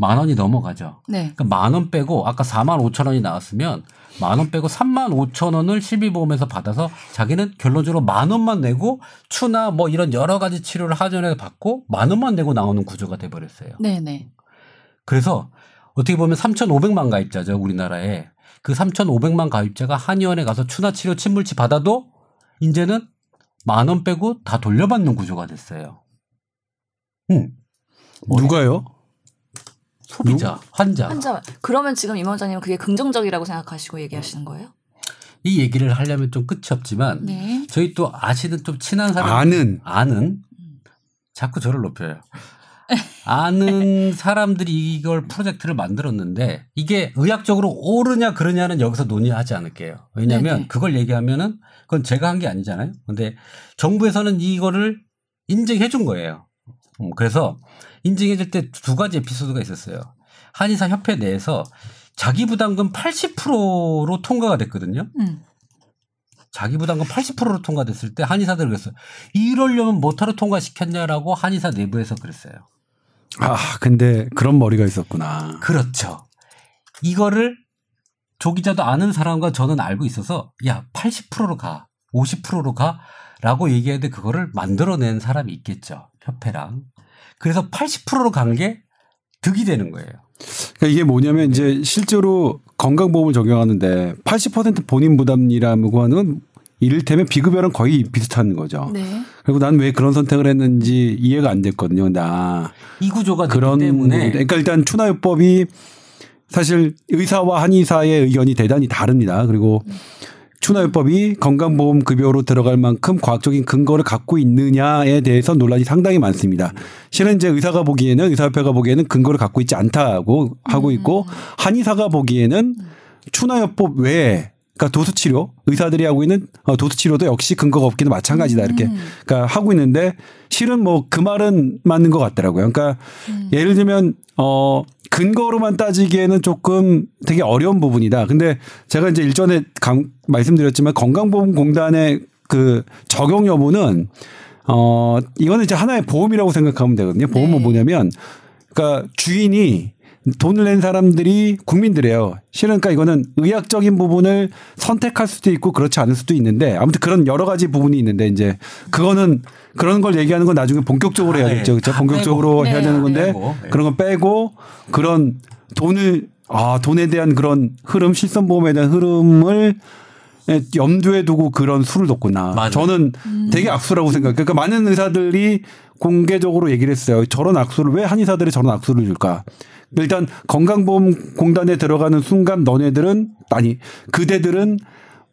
S3: 만 원이 넘어가죠. 네. 그러니까 만 원 빼고 아까 4만 5천 원이 나왔으면 만 원 빼고 3만 5천 원을 실비보험에서 받아서 자기는 결론적으로 만 원만 내고 추나 뭐 이런 여러 가지 치료를 하전에 받고 만 원만 내고 나오는 구조가 돼 버렸어요. 네네. 그래서 어떻게 보면 3,500만 가입자죠 우리나라에 그 3,500만 가입자가 한의원에 가서 추나 치료 침물치 받아도 이제는 만 원 빼고 다 돌려받는 구조가 됐어요.
S4: 응. 누가요?
S3: 소비자, 환자.
S2: 환자. 그러면 지금 임 원장님은 그게 긍정적이라고 생각하시고 얘기하시는 거예요?
S3: 이 얘기를 하려면 좀 끝이 없지만 네. 저희 또 아시는 좀 친한 사람
S4: 아는
S3: 아는 자꾸 저를 높여요. 아는 사람들이 이걸 프로젝트를 만들었는데 이게 의학적으로 옳으냐 그러냐는 여기서 논의하지 않을게요. 왜냐하면 네네. 그걸 얘기하면은 그건 제가 한 게 아니잖아요. 근데 정부에서는 이거를 인정해 준 거예요. 음, 그래서 인증해줄 때 두 가지 에피소드가 있었어요. 한의사 협회 내에서 자기 부담금 80%로 통과가 됐거든요. 음. 자기 부담금 80%로 통과됐을 때 한의사들 그랬어요. 이러려면 뭐하러 통과시켰냐라고 한의사 내부에서 그랬어요.
S4: 아, 근데 그런 머리가 있었구나.
S3: 그렇죠. 이거를 조 기자도 아는 사람과 저는 알고 있어서 야, 80%로 가. 50%로 가. 라고 얘기해야 돼. 그거를 만들어낸 사람이 있겠죠. 협회랑. 그래서 80%로 간 게 득이 되는 거예요.
S4: 그러니까 이게 뭐냐면 이제 실제로 건강보험을 적용하는데 80% 본인 부담이라고 하는 이를테면 비급여랑 거의 비슷한 거죠. 네. 그리고 난 왜 그런 선택을 했는지 이해가 안 됐거든요. 나.
S3: 이 구조가 그런 때문에.
S4: 그러니까 일단 추나요법이 사실 의사와 한의사의 의견이 대단히 다릅니다. 그리고 추나요법이 건강보험 급여로 들어갈 만큼 과학적인 근거를 갖고 있느냐에 대해서 논란이 상당히 많습니다. 실은 이제 의사가 보기에는 의사협회가 보기에는 근거를 갖고 있지 않다고 하고 있고 한의사가 보기에는 추나요법 외에 그러니까 도수치료 의사들이 하고 있는 어, 도수치료도 역시 근거가 없기는 마찬가지다 이렇게 음. 그러니까 하고 있는데 실은 뭐 그 말은 맞는 것 같더라고요. 그러니까 음. 예를 들면 어 근거로만 따지기에는 조금 되게 어려운 부분이다. 근데 제가 이제 일전에 강, 말씀드렸지만 건강보험공단의 그 적용 여부는 어 이거는 이제 하나의 보험이라고 생각하면 되거든요. 보험은 네. 뭐냐면 그러니까 주인이 돈을 낸 사람들이 국민들이에요. 실은 그러니까 이거는 의학적인 부분을 선택할 수도 있고 그렇지 않을 수도 있는데 아무튼 그런 여러 가지 부분이 있는데 이제 그거는 그런 걸 얘기하는 건 나중에 본격적으로 해야겠죠. 그렇죠? 본격적으로 해야 되는 건데 네. 그런 거 빼고 그런 돈을 아, 돈에 대한 그런 흐름, 실손보험에 대한 흐름을 염두에 두고 그런 수를 뒀구나. 맞아요. 저는 음. 되게 악수라고 생각해요. 그러니까 많은 의사들이 공개적으로 얘기를 했어요. 저런 악수를 왜 한의사들이 저런 악수를 줄까? 일단 건강보험공단에 들어가는 순간 너네들은 아니 그대들은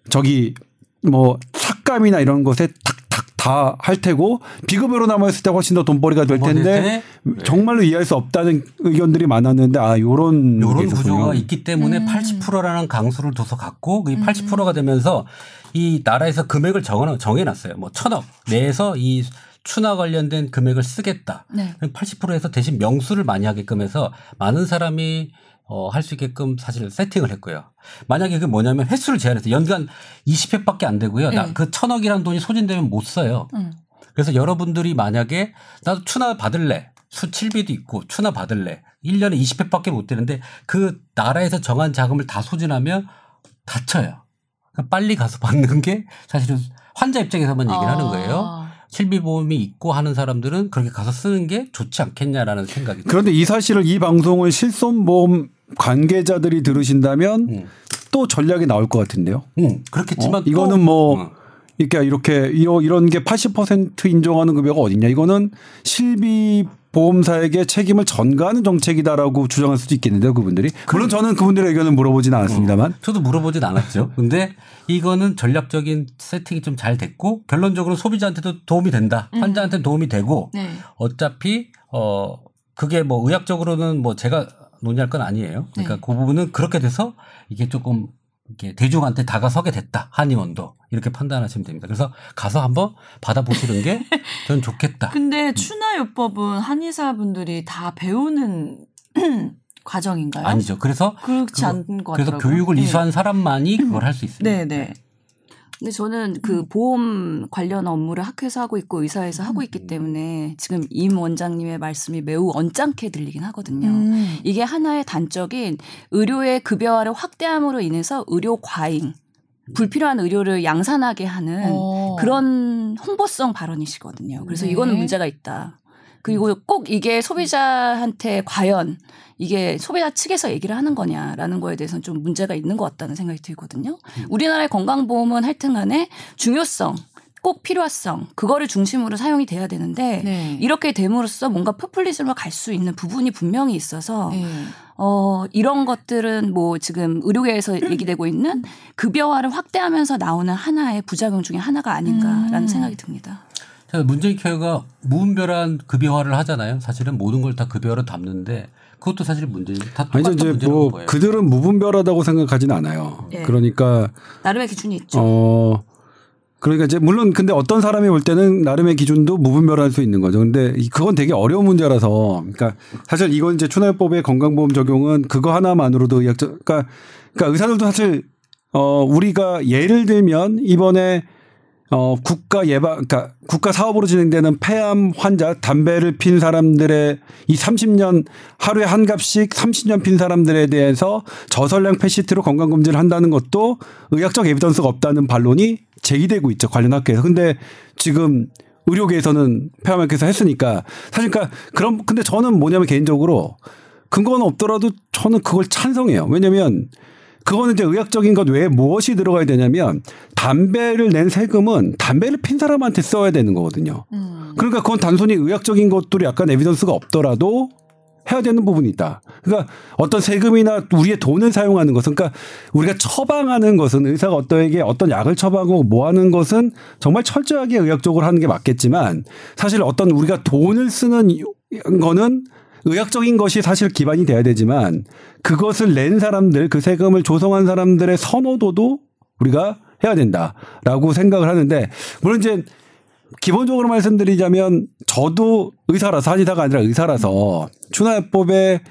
S4: 저기 뭐 삭감이나 이런 것에 탁탁 다 할 테고 비급여로 남아있을 때 훨씬 더 돈벌이가 될 텐데 네. 정말로 이해할 수 없다는 의견들이 많았는데 아 요런
S3: 요런 구조가 있기 때문에 음. 80%라는 강수를 둬서 갖고 그 80%가 되면서 이 나라에서 금액을 정해 정해놨어요. 뭐 천억 내에서 이 추나 관련된 금액을 쓰겠다. 네. 80%에서 대신 명수를 많이 하게끔 해서 많은 사람이 어, 할 수 있게끔 사실 세팅을 했고요. 만약에 그 뭐냐면 횟수를 제한해서 연간 20회밖에 안 되고요. 네. 그 천억이라는 돈이 소진되면 못 써요. 음. 그래서 여러분들이 만약에 나도 추나 받을래. 수칠비도 있고 추나 받을래. 1년에 20회밖에 못 되는데 그 나라에서 정한 자금을 다 소진하면 다쳐요. 그러니까 빨리 가서 받는 게 사실은 환자 입장에서만 얘기를 아. 하는 거예요. 실비보험이 있고 하는 사람들은 그렇게 가서 쓰는 게 좋지 않겠냐라는 생각이
S4: 그런데 이 사실을 이 방송을 실손보험 관계자들이 들으신다면 음. 또 전략이 나올 것 같은데요.
S3: 음, 그렇겠지만
S4: 어? 이거는 뭐 음. 이렇게 이렇게 이런 게 80% 인정하는 급여가 어딨냐? 이거는 실비 보험사에게 책임을 전가하는 정책이다라고 주장할 수도 있겠는데요, 그분들이. 물론 저는 그분들의 의견을 물어보지는 않았습니다만. 어,
S3: 저도 물어보진 않았죠. 근데 이거는 전략적인 세팅이 좀 잘 됐고 결론적으로 소비자한테도 도움이 된다. 음. 환자한테 도움이 되고 네. 어차피 어 그게 뭐 의학적으로는 뭐 제가 논의할 건 아니에요. 그러니까 네. 그 부분은 그렇게 돼서 이게 조금 이렇게 대중한테 다가서게 됐다. 한의원도 이렇게 판단하시면 됩니다. 그래서 가서 한번 받아보시는 게 저는 좋겠다.
S1: 근데 음. 추나요법은 한의사분들이 다 배우는 과정인가요?
S3: 아니죠. 그래서
S1: 그렇지 않은 것
S3: 그래서
S1: 같더라고요.
S3: 교육을 네. 이수한 사람만이 그걸 할 수 있습니다.
S1: 네, 네.
S2: 근데 저는 그 음. 보험 관련 업무를 학회에서 하고 있고 의사에서 하고 있기 음. 때문에 지금 임 원장님의 말씀이 매우 언짢게 들리긴 하거든요. 음. 이게 하나의 단적인 의료의 급여화를 확대함으로 인해서 의료 과잉, 불필요한 의료를 양산하게 하는 오. 어. 그런 홍보성 발언이시거든요. 그래서 네. 이거는 문제가 있다. 그리고 꼭 이게 소비자한테 과연 이게 소비자 측에서 얘기를 하는 거냐라는 거에 대해서는 좀 문제가 있는 것 같다는 생각이 들거든요. 음. 우리나라의 건강보험은 하여튼 간에 중요성 꼭 필요성 그거를 중심으로 사용이 돼야 되는데 네. 이렇게 됨으로써 뭔가 포퓰리즘으로 갈 수 있는 부분이 분명히 있어서 네. 어 이런 것들은 뭐 지금 의료계에서 얘기되고 있는 급여화를 확대하면서 나오는 하나의 부작용 중에 하나가 아닌가라는 음. 생각이 듭니다.
S3: 문재인 케어가 무분별한 급여화를 하잖아요. 사실은 모든 걸 다 급여로 담는데 그것도 사실 문제죠. 다 아니죠. 이제 뭐 거예요.
S4: 그들은 무분별하다고 생각하지는 않아요. 네. 그러니까
S2: 나름의 기준이 있죠.
S4: 어 그러니까 이제 물론 근데 어떤 사람이 볼 때는 나름의 기준도 무분별할 수 있는 거죠. 근데 그건 되게 어려운 문제라서 그러니까 사실 이건 이제 추나요법의 건강보험 적용은 그거 하나만으로도 의학적 그러니까 그러니까 의사들도 사실 어 우리가 예를 들면 이번에 어, 국가 예방, 그러니까 국가 사업으로 진행되는 폐암 환자, 담배를 핀 사람들의 이 30년 하루에 한 갑씩 30년 핀 사람들에 대해서 저설량 패시트로 건강검진을 한다는 것도 의학적 에비던스가 없다는 반론이 제기되고 있죠. 관련 학회에서. 근데 지금 의료계에서는 폐암학회에서 했으니까 사실 그러니까 그럼 근데 저는 뭐냐면 개인적으로 근거는 없더라도 저는 그걸 찬성해요. 왜냐면 그거는 이제 의학적인 것 외에 무엇이 들어가야 되냐면 담배를 낸 세금은 담배를 핀 사람한테 써야 되는 거거든요. 음. 그러니까 그건 단순히 의학적인 것들이 약간 에비던스가 없더라도 해야 되는 부분이 있다. 그러니까 어떤 세금이나 우리의 돈을 사용하는 것은 그러니까 우리가 처방하는 것은 의사가 어떠에게 어떤 약을 처방하고 뭐 하는 것은 정말 철저하게 의학적으로 하는 게 맞겠지만 사실 어떤 우리가 돈을 쓰는 거는 의학적인 것이 사실 기반이 돼야 되지만 그것을 낸 사람들 그 세금을 조성한 사람들의 선호도도 우리가 해야 된다라고 생각을 하는데 물론 이제 기본적으로 말씀드리자면 저도 의사라서 한의사가 아니라 의사라서 추나요법의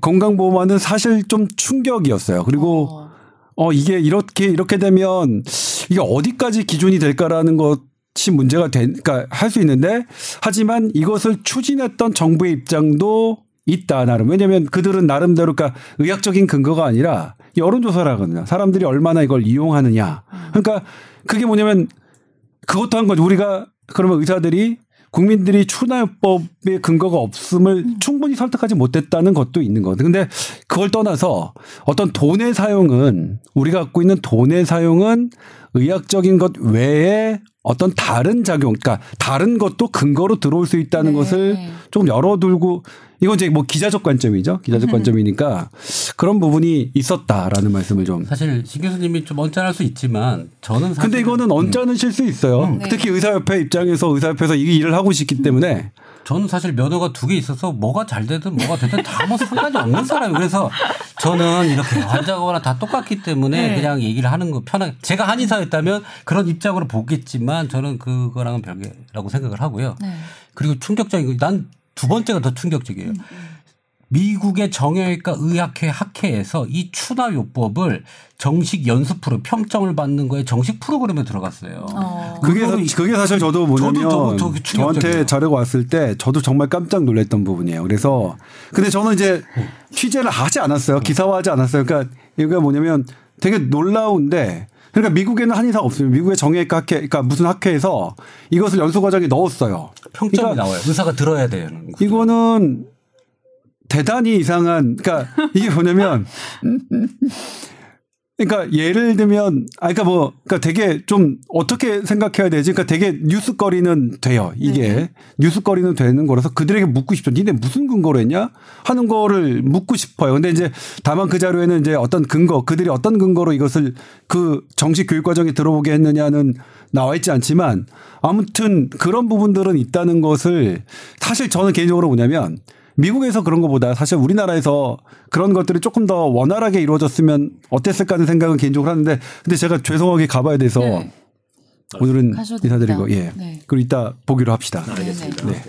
S4: 건강보험화는 사실 좀 충격이었어요. 그리고 어. 어 이게 이렇게 이렇게 되면 이게 어디까지 기준이 될까라는 것 이 문제가 된, 그러니까 할 수 있는데 하지만 이것을 추진했던 정부의 입장도 있다 나름 왜냐하면 그들은 나름대로 그러니까 의학적인 근거가 아니라 여론조사라거든요. 사람들이 얼마나 이걸 이용하느냐. 그러니까 그게 뭐냐면 그것도 한 거죠. 우리가 그러면 의사들이 국민들이 추나요법의 근거가 없음을 음. 충분히 설득하지 못했다는 것도 있는 거거든요. 근데 그걸 떠나서 어떤 돈의 사용은 우리가 갖고 있는 돈의 사용은 의학적인 것 외에 어떤 다른 작용, 그러니까 다른 것도 근거로 들어올 수 있다는 네. 것을 좀 열어두고 이건 이제 뭐 기자적 관점이죠. 기자적 관점이니까 그런 부분이 있었다라는 말씀을 좀.
S3: 사실 신 교수님이 좀 언짢을 수 있지만 저는 사실
S4: 근데 이거는 언짢으실 음. 수 있어요. 음. 네. 특히 의사협회 입장에서 의사협회에서 이 일을 하고 있기 때문에.
S3: 저는 사실 면허가 두 개 있어서 뭐가 잘 되든 뭐가 되든 다 뭐 상관이 없는 사람이에요. 그래서 저는 이렇게 환자거나 다 똑같기 때문에 네. 그냥 얘기를 하는 거 편하게. 제가 한의사였다면 그런 입장으로 보겠지만 저는 그거랑은 별개라고 생각을 하고요. 네. 그리고 충격적인 거, 난 두 번째가 더 충격적이에요. 음, 음. 미국의 정형외과 의학회 학회에서 이 추나 요법을 정식 연수 프로 평점을 받는 거에 정식 프로그램에 들어갔어요. 어.
S4: 그게 그게 사실 저도 뭐냐면 저도 저, 저한테 자료가 왔을 때 저도 정말 깜짝 놀랐던 부분이에요. 그래서 근데 저는 이제 취재를 하지 않았어요. 기사화하지 않았어요. 그러니까 이게 뭐냐면 되게 놀라운데 그러니까 미국에는 한의사가 없어요. 미국의 정형외과 학회, 그러니까 무슨 학회에서 이것을 연수 과정에 넣었어요.
S3: 평점이 그러니까 나와요. 의사가 들어야 되는.
S4: 이거는 대단히 이상한. 그러니까 이게 뭐냐면 그러니까 예를 들면 아 그러니까 뭐 그러니까 되게 좀 어떻게 생각해야 되지? 그러니까 되게 뉴스거리는 돼요. 이게 네. 뉴스거리는 되는 거라서 그들에게 묻고 싶죠. 니네 무슨 근거로 했냐? 하는 거를 묻고 싶어요. 근데 이제 다만 그 자료에는 이제 어떤 근거, 그들이 어떤 근거로 이것을 그 정식 교육 과정에 들어보게 했느냐는 나와 있지 않지만 아무튼 그런 부분들은 있다는 것을 사실 저는 개인적으로 뭐냐면 미국에서 그런 것보다 사실 우리나라에서 그런 것들이 조금 더 원활하게 이루어졌으면 어땠을까 하는 생각은 개인적으로 하는데 근데 제가 죄송하게 가봐야 돼서 네. 오늘은 인사드리고 예 네. 그리고 이따 보기로 합시다.
S1: 네, 알겠습니다. 네.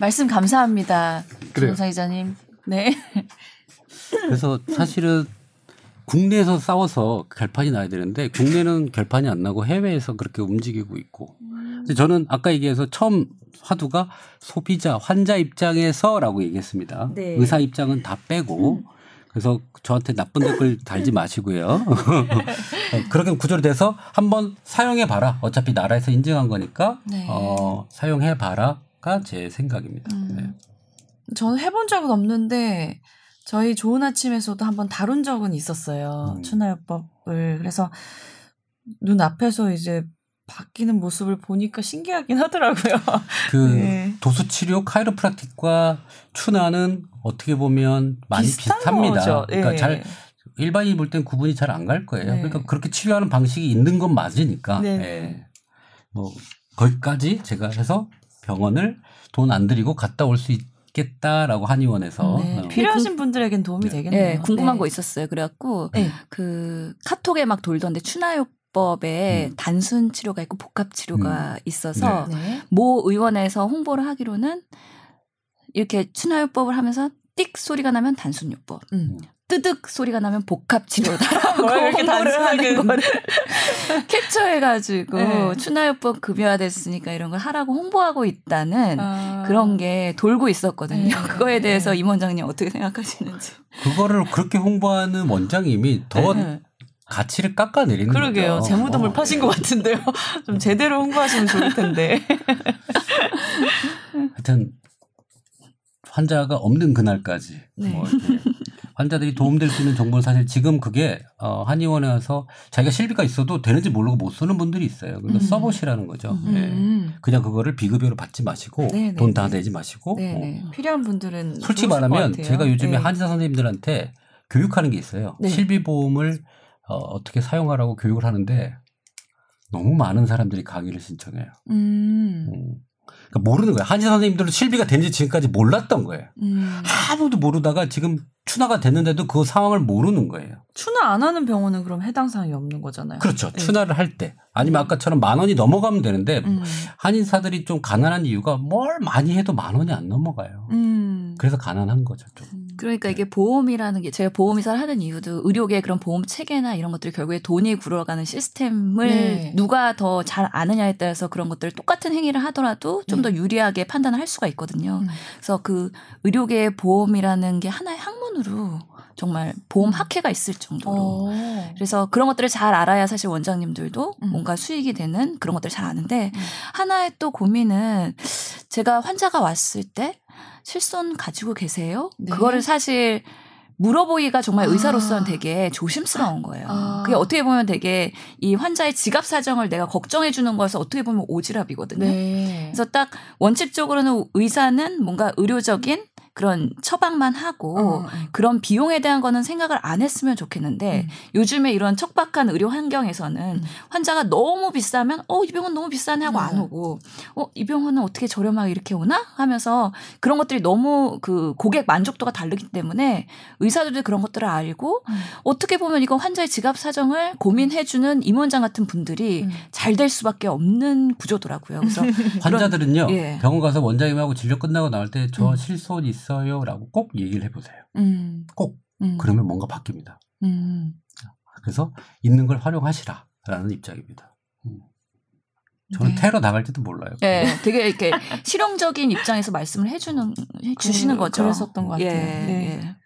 S1: 말씀 감사합니다. 조사 기자님. 네.
S3: 그래서 사실은 국내에서 싸워서 결판이 나야 되는데 국내는 결판이 안 나고 해외에서 그렇게 움직이고 있고. 저는 아까 얘기해서 처음 화두가 소비자, 환자 입장에서라고 얘기했습니다. 네. 의사 입장은 다 빼고 그래서 저한테 나쁜 댓글 달지 마시고요. 그렇게 구조로 돼서 한번 사용해 봐라. 어차피 나라에서 인증한 거니까 네. 어, 사용해 봐라가 제 생각입니다. 음. 네.
S1: 저는 해본 적은 없는데 저희 좋은 아침에서도 한번 다룬 적은 있었어요. 음. 추나요법을 그래서 눈 앞에서 이제 바뀌는 모습을 보니까 신기하긴 하더라고요.
S3: 그 네. 도수 치료 카이로프라틱과 추나는 어떻게 보면 많이 비슷합니다. 거죠. 그러니까 네. 잘 일반인이 볼 땐 구분이 잘 안 갈 거예요. 네. 그러니까 그렇게 치료하는 방식이 있는 건 맞으니까. 네. 네. 뭐 거기까지 제가 해서 병원을 돈 안 들이고 갔다 올 수 있겠다라고 한의원에서
S1: 네. 어. 필요하신 분들에겐 도움이 네. 되겠네요. 네,
S2: 궁금한 거 있었어요. 그래갖고 그 카톡에 막 돌던데 추나요 치료법에 음. 단순 치료가 있고 복합 치료가 음. 있어서 네. 네. 모 의원에서 홍보를 하기로는 이렇게 친화요법을 하면서 띡 소리가 나면 단순요법. 음. 뜨득 소리가 나면 복합 치료다라고 홍보를 하는 거를 캡처해가지고 네. 추나요법 급여화됐으니까 이런 걸 하라고 홍보하고 있다는 아. 그런 게 돌고 있었거든요. 네. 그거에 대해서 네. 임 원장님 어떻게 생각하시는지.
S3: 그거를 그렇게 홍보하는 원장님이 더 네. 가치를 깎아내리는
S1: 그러게요. 거죠. 재무덤을 어. 파신 것 같은데요. 좀 제대로 홍보하시면 좋을 텐데.
S3: 하여튼 환자가 없는 그날까지 네. 뭐 환자들이 도움될 수 있는 정보는 사실 지금 그게 어, 한의원에 와서 자기가 실비가 있어도 되는지 모르고 못 쓰는 분들이 있어요. 그러니까 음. 써보시라는 거죠. 음. 네. 그냥 그거를 비급여로 받지 마시고 돈 다 내지 마시고
S2: 어. 필요한 분들은
S3: 솔직히 말하면 제가 요즘에 네. 한의사 선생님들한테 교육하는 게 있어요. 네. 실비보험을 어, 어떻게 사용하라고 교육을 하는데 너무 많은 사람들이 강의를 신청해요. 음. 음. 그러니까 모르는 거예요. 한의사 선생님들은 실비가 된지 지금까지 몰랐던 거예요. 음. 아무도 모르다가 지금 추나가 됐는데도 그 상황을 모르는 거예요.
S2: 추나 안 하는 병원은 그럼 해당 사항이 없는 거잖아요.
S3: 그렇죠. 네. 추나를 할 때. 아니면 음. 아까처럼 만 원이 넘어가면 되는데 음. 한의사들이 좀 가난한 이유가 뭘 많이 해도 만 원이 안 넘어가요. 음. 그래서 가난한 거죠. 좀. 음.
S2: 그러니까 이게 보험이라는 게 제가 보험이사를 하는 이유도 의료계 그런 보험 체계나 이런 것들이 결국에 돈이 굴러가는 시스템을 네. 누가 더 잘 아느냐에 따라서 그런 것들 똑같은 행위를 하더라도 좀더 네. 유리하게 판단을 할 수가 있거든요. 음. 그래서 그 의료계 보험이라는 게 하나의 학문 으로 정말 보험 음. 학회가 있을 정도로. 오. 어. 그래서 그런 것들을 잘 알아야 사실 원장님들도 음. 뭔가 수익이 되는 그런 것들을 잘 아는데 음. 하나의 또 고민은 제가 환자가 왔을 때 실손 가지고 계세요? 네. 그거를 사실 물어보기가 정말 의사로서는 아. 되게 조심스러운 거예요. 아. 그게 어떻게 보면 되게 이 환자의 지갑 사정을 내가 걱정해 주는 거에서 어떻게 보면 오지랖이거든요. 네. 그래서 딱 원칙적으로는 의사는 뭔가 의료적인 그런 처방만 하고 어, 어. 그런 비용에 대한 거는 생각을 안 했으면 좋겠는데 음. 요즘에 이런 척박한 의료 환경에서는 음. 환자가 너무 비싸면 어 이 병원 너무 비싸네 하고 음. 안 오고 어 이 병원은 어떻게 저렴하게 이렇게 오나 하면서 그런 것들이 너무 그 고객 만족도가 다르기 때문에 의사들도 그런 것들을 알고 음. 어떻게 보면 이거 환자의 지갑 사정을 고민해주는 임원장 같은 분들이 음. 잘될 수밖에 없는 구조더라고요. 그래서
S3: 환자들은요 예. 병원 가서 원장님하고 진료 끝나고 나올 때 저 실손 있 있어요라고 꼭 얘기를 해보세요. 음. 꼭 음. 그러면 뭔가 바뀝니다. 음. 그래서 있는 걸 활용하시라라는 입장입니다. 음. 저는 네. 테러 나갈 때도 몰라요.
S2: 네, 되게 이렇게 실용적인 입장에서 말씀을 해주는 해주시는 그, 거죠.
S1: 그랬었던 것 같아요. 예, 네. 예.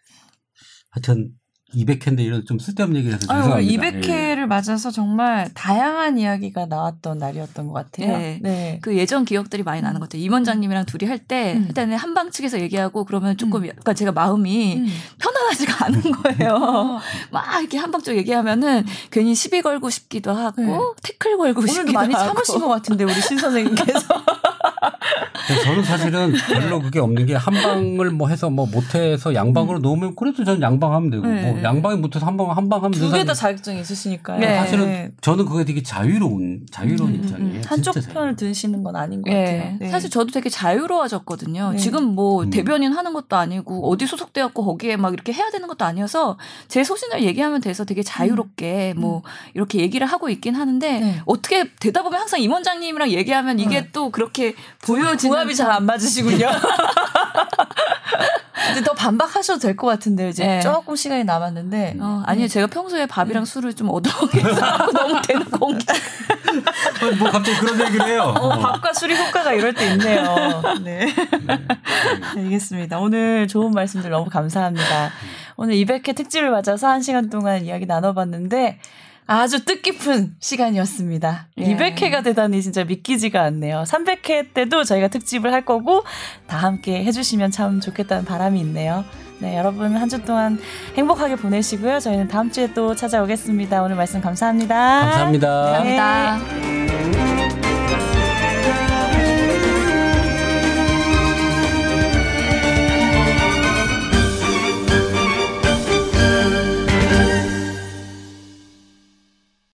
S3: 하여튼 200회인데 이런 좀 쓸데없는 얘기를 해서 죄송합니다.
S1: 200회를 예. 맞아서 정말 다양한 이야기가 나왔던 날이었던 것 같아요.
S2: 네. 네. 그 예전 기억들이 많이 나는 것 같아요. 임 원장님이랑 둘이 할때 음. 일단은 한방 측에서 얘기하고 그러면 조금 음. 약간 제가 마음이 음. 편안하지가 않은 거예요. 막 이렇게 한방 쪽 얘기하면은 괜히 시비 걸고 싶기도 하고 네. 태클 걸고 오늘도 싶기도
S1: 많이
S2: 하고.
S1: 참으신 것 같은데 우리 신 선생님께서.
S3: 저는 사실은 별로 그게 없는 게 한방을 뭐 해서 뭐 못해서 양방으로 음. 놓으면 그래도 저는 양방하면 되고 네. 뭐 양방이 못해서 한방 한방 하면
S1: 두 개 다 자격증이 있으시니까요.
S3: 네. 사실은 저는 그게 되게 자유로운 자유로운 음, 음, 음. 입장이에요.
S1: 한쪽 편을 드시는 건 아닌 것 네. 같아요.
S2: 네. 사실 저도 되게 자유로워졌거든요. 네. 지금 뭐 음. 대변인 하는 것도 아니고 어디 소속되었고 거기에 막 이렇게 해야 되는 것도 아니어서 제 소신을 얘기하면 돼서 되게 자유롭게 음. 뭐 이렇게 얘기를 하고 있긴 하는데 네. 어떻게 되다 보면 항상 임 원장님이랑 얘기하면 이게 네. 또 그렇게 보여지는
S1: 궁합이 잘안 맞으시군요. 이제 더 반박하셔도 될 것 같은데요. 이제 네. 조금 시간이 남았는데.
S2: 어, 아니요, 네. 제가 평소에 밥이랑 네. 술을 좀 얻어오게 해서 너무 되는 공기.
S3: 뭐 갑자기 그런 얘기를 해요.
S1: 어, 어. 밥과 술이 효과가 이럴 때 있네요. 네. 알겠습니다. 오늘 좋은 말씀들 너무 감사합니다. 오늘 200회 특집을 맞아서 1시간 동안 이야기 나눠봤는데 아주 뜻깊은 시간이었습니다. 예. 200회가 되다니 진짜 믿기지가 않네요. 300회 때도 저희가 특집을 할 거고 다 함께 해주시면 참 좋겠다는 바람이 있네요. 네, 여러분 한 주 동안 행복하게 보내시고요. 저희는 다음 주에 또 찾아오겠습니다. 오늘 말씀 감사합니다.
S3: 감사합니다.
S2: 네. 감사합니다.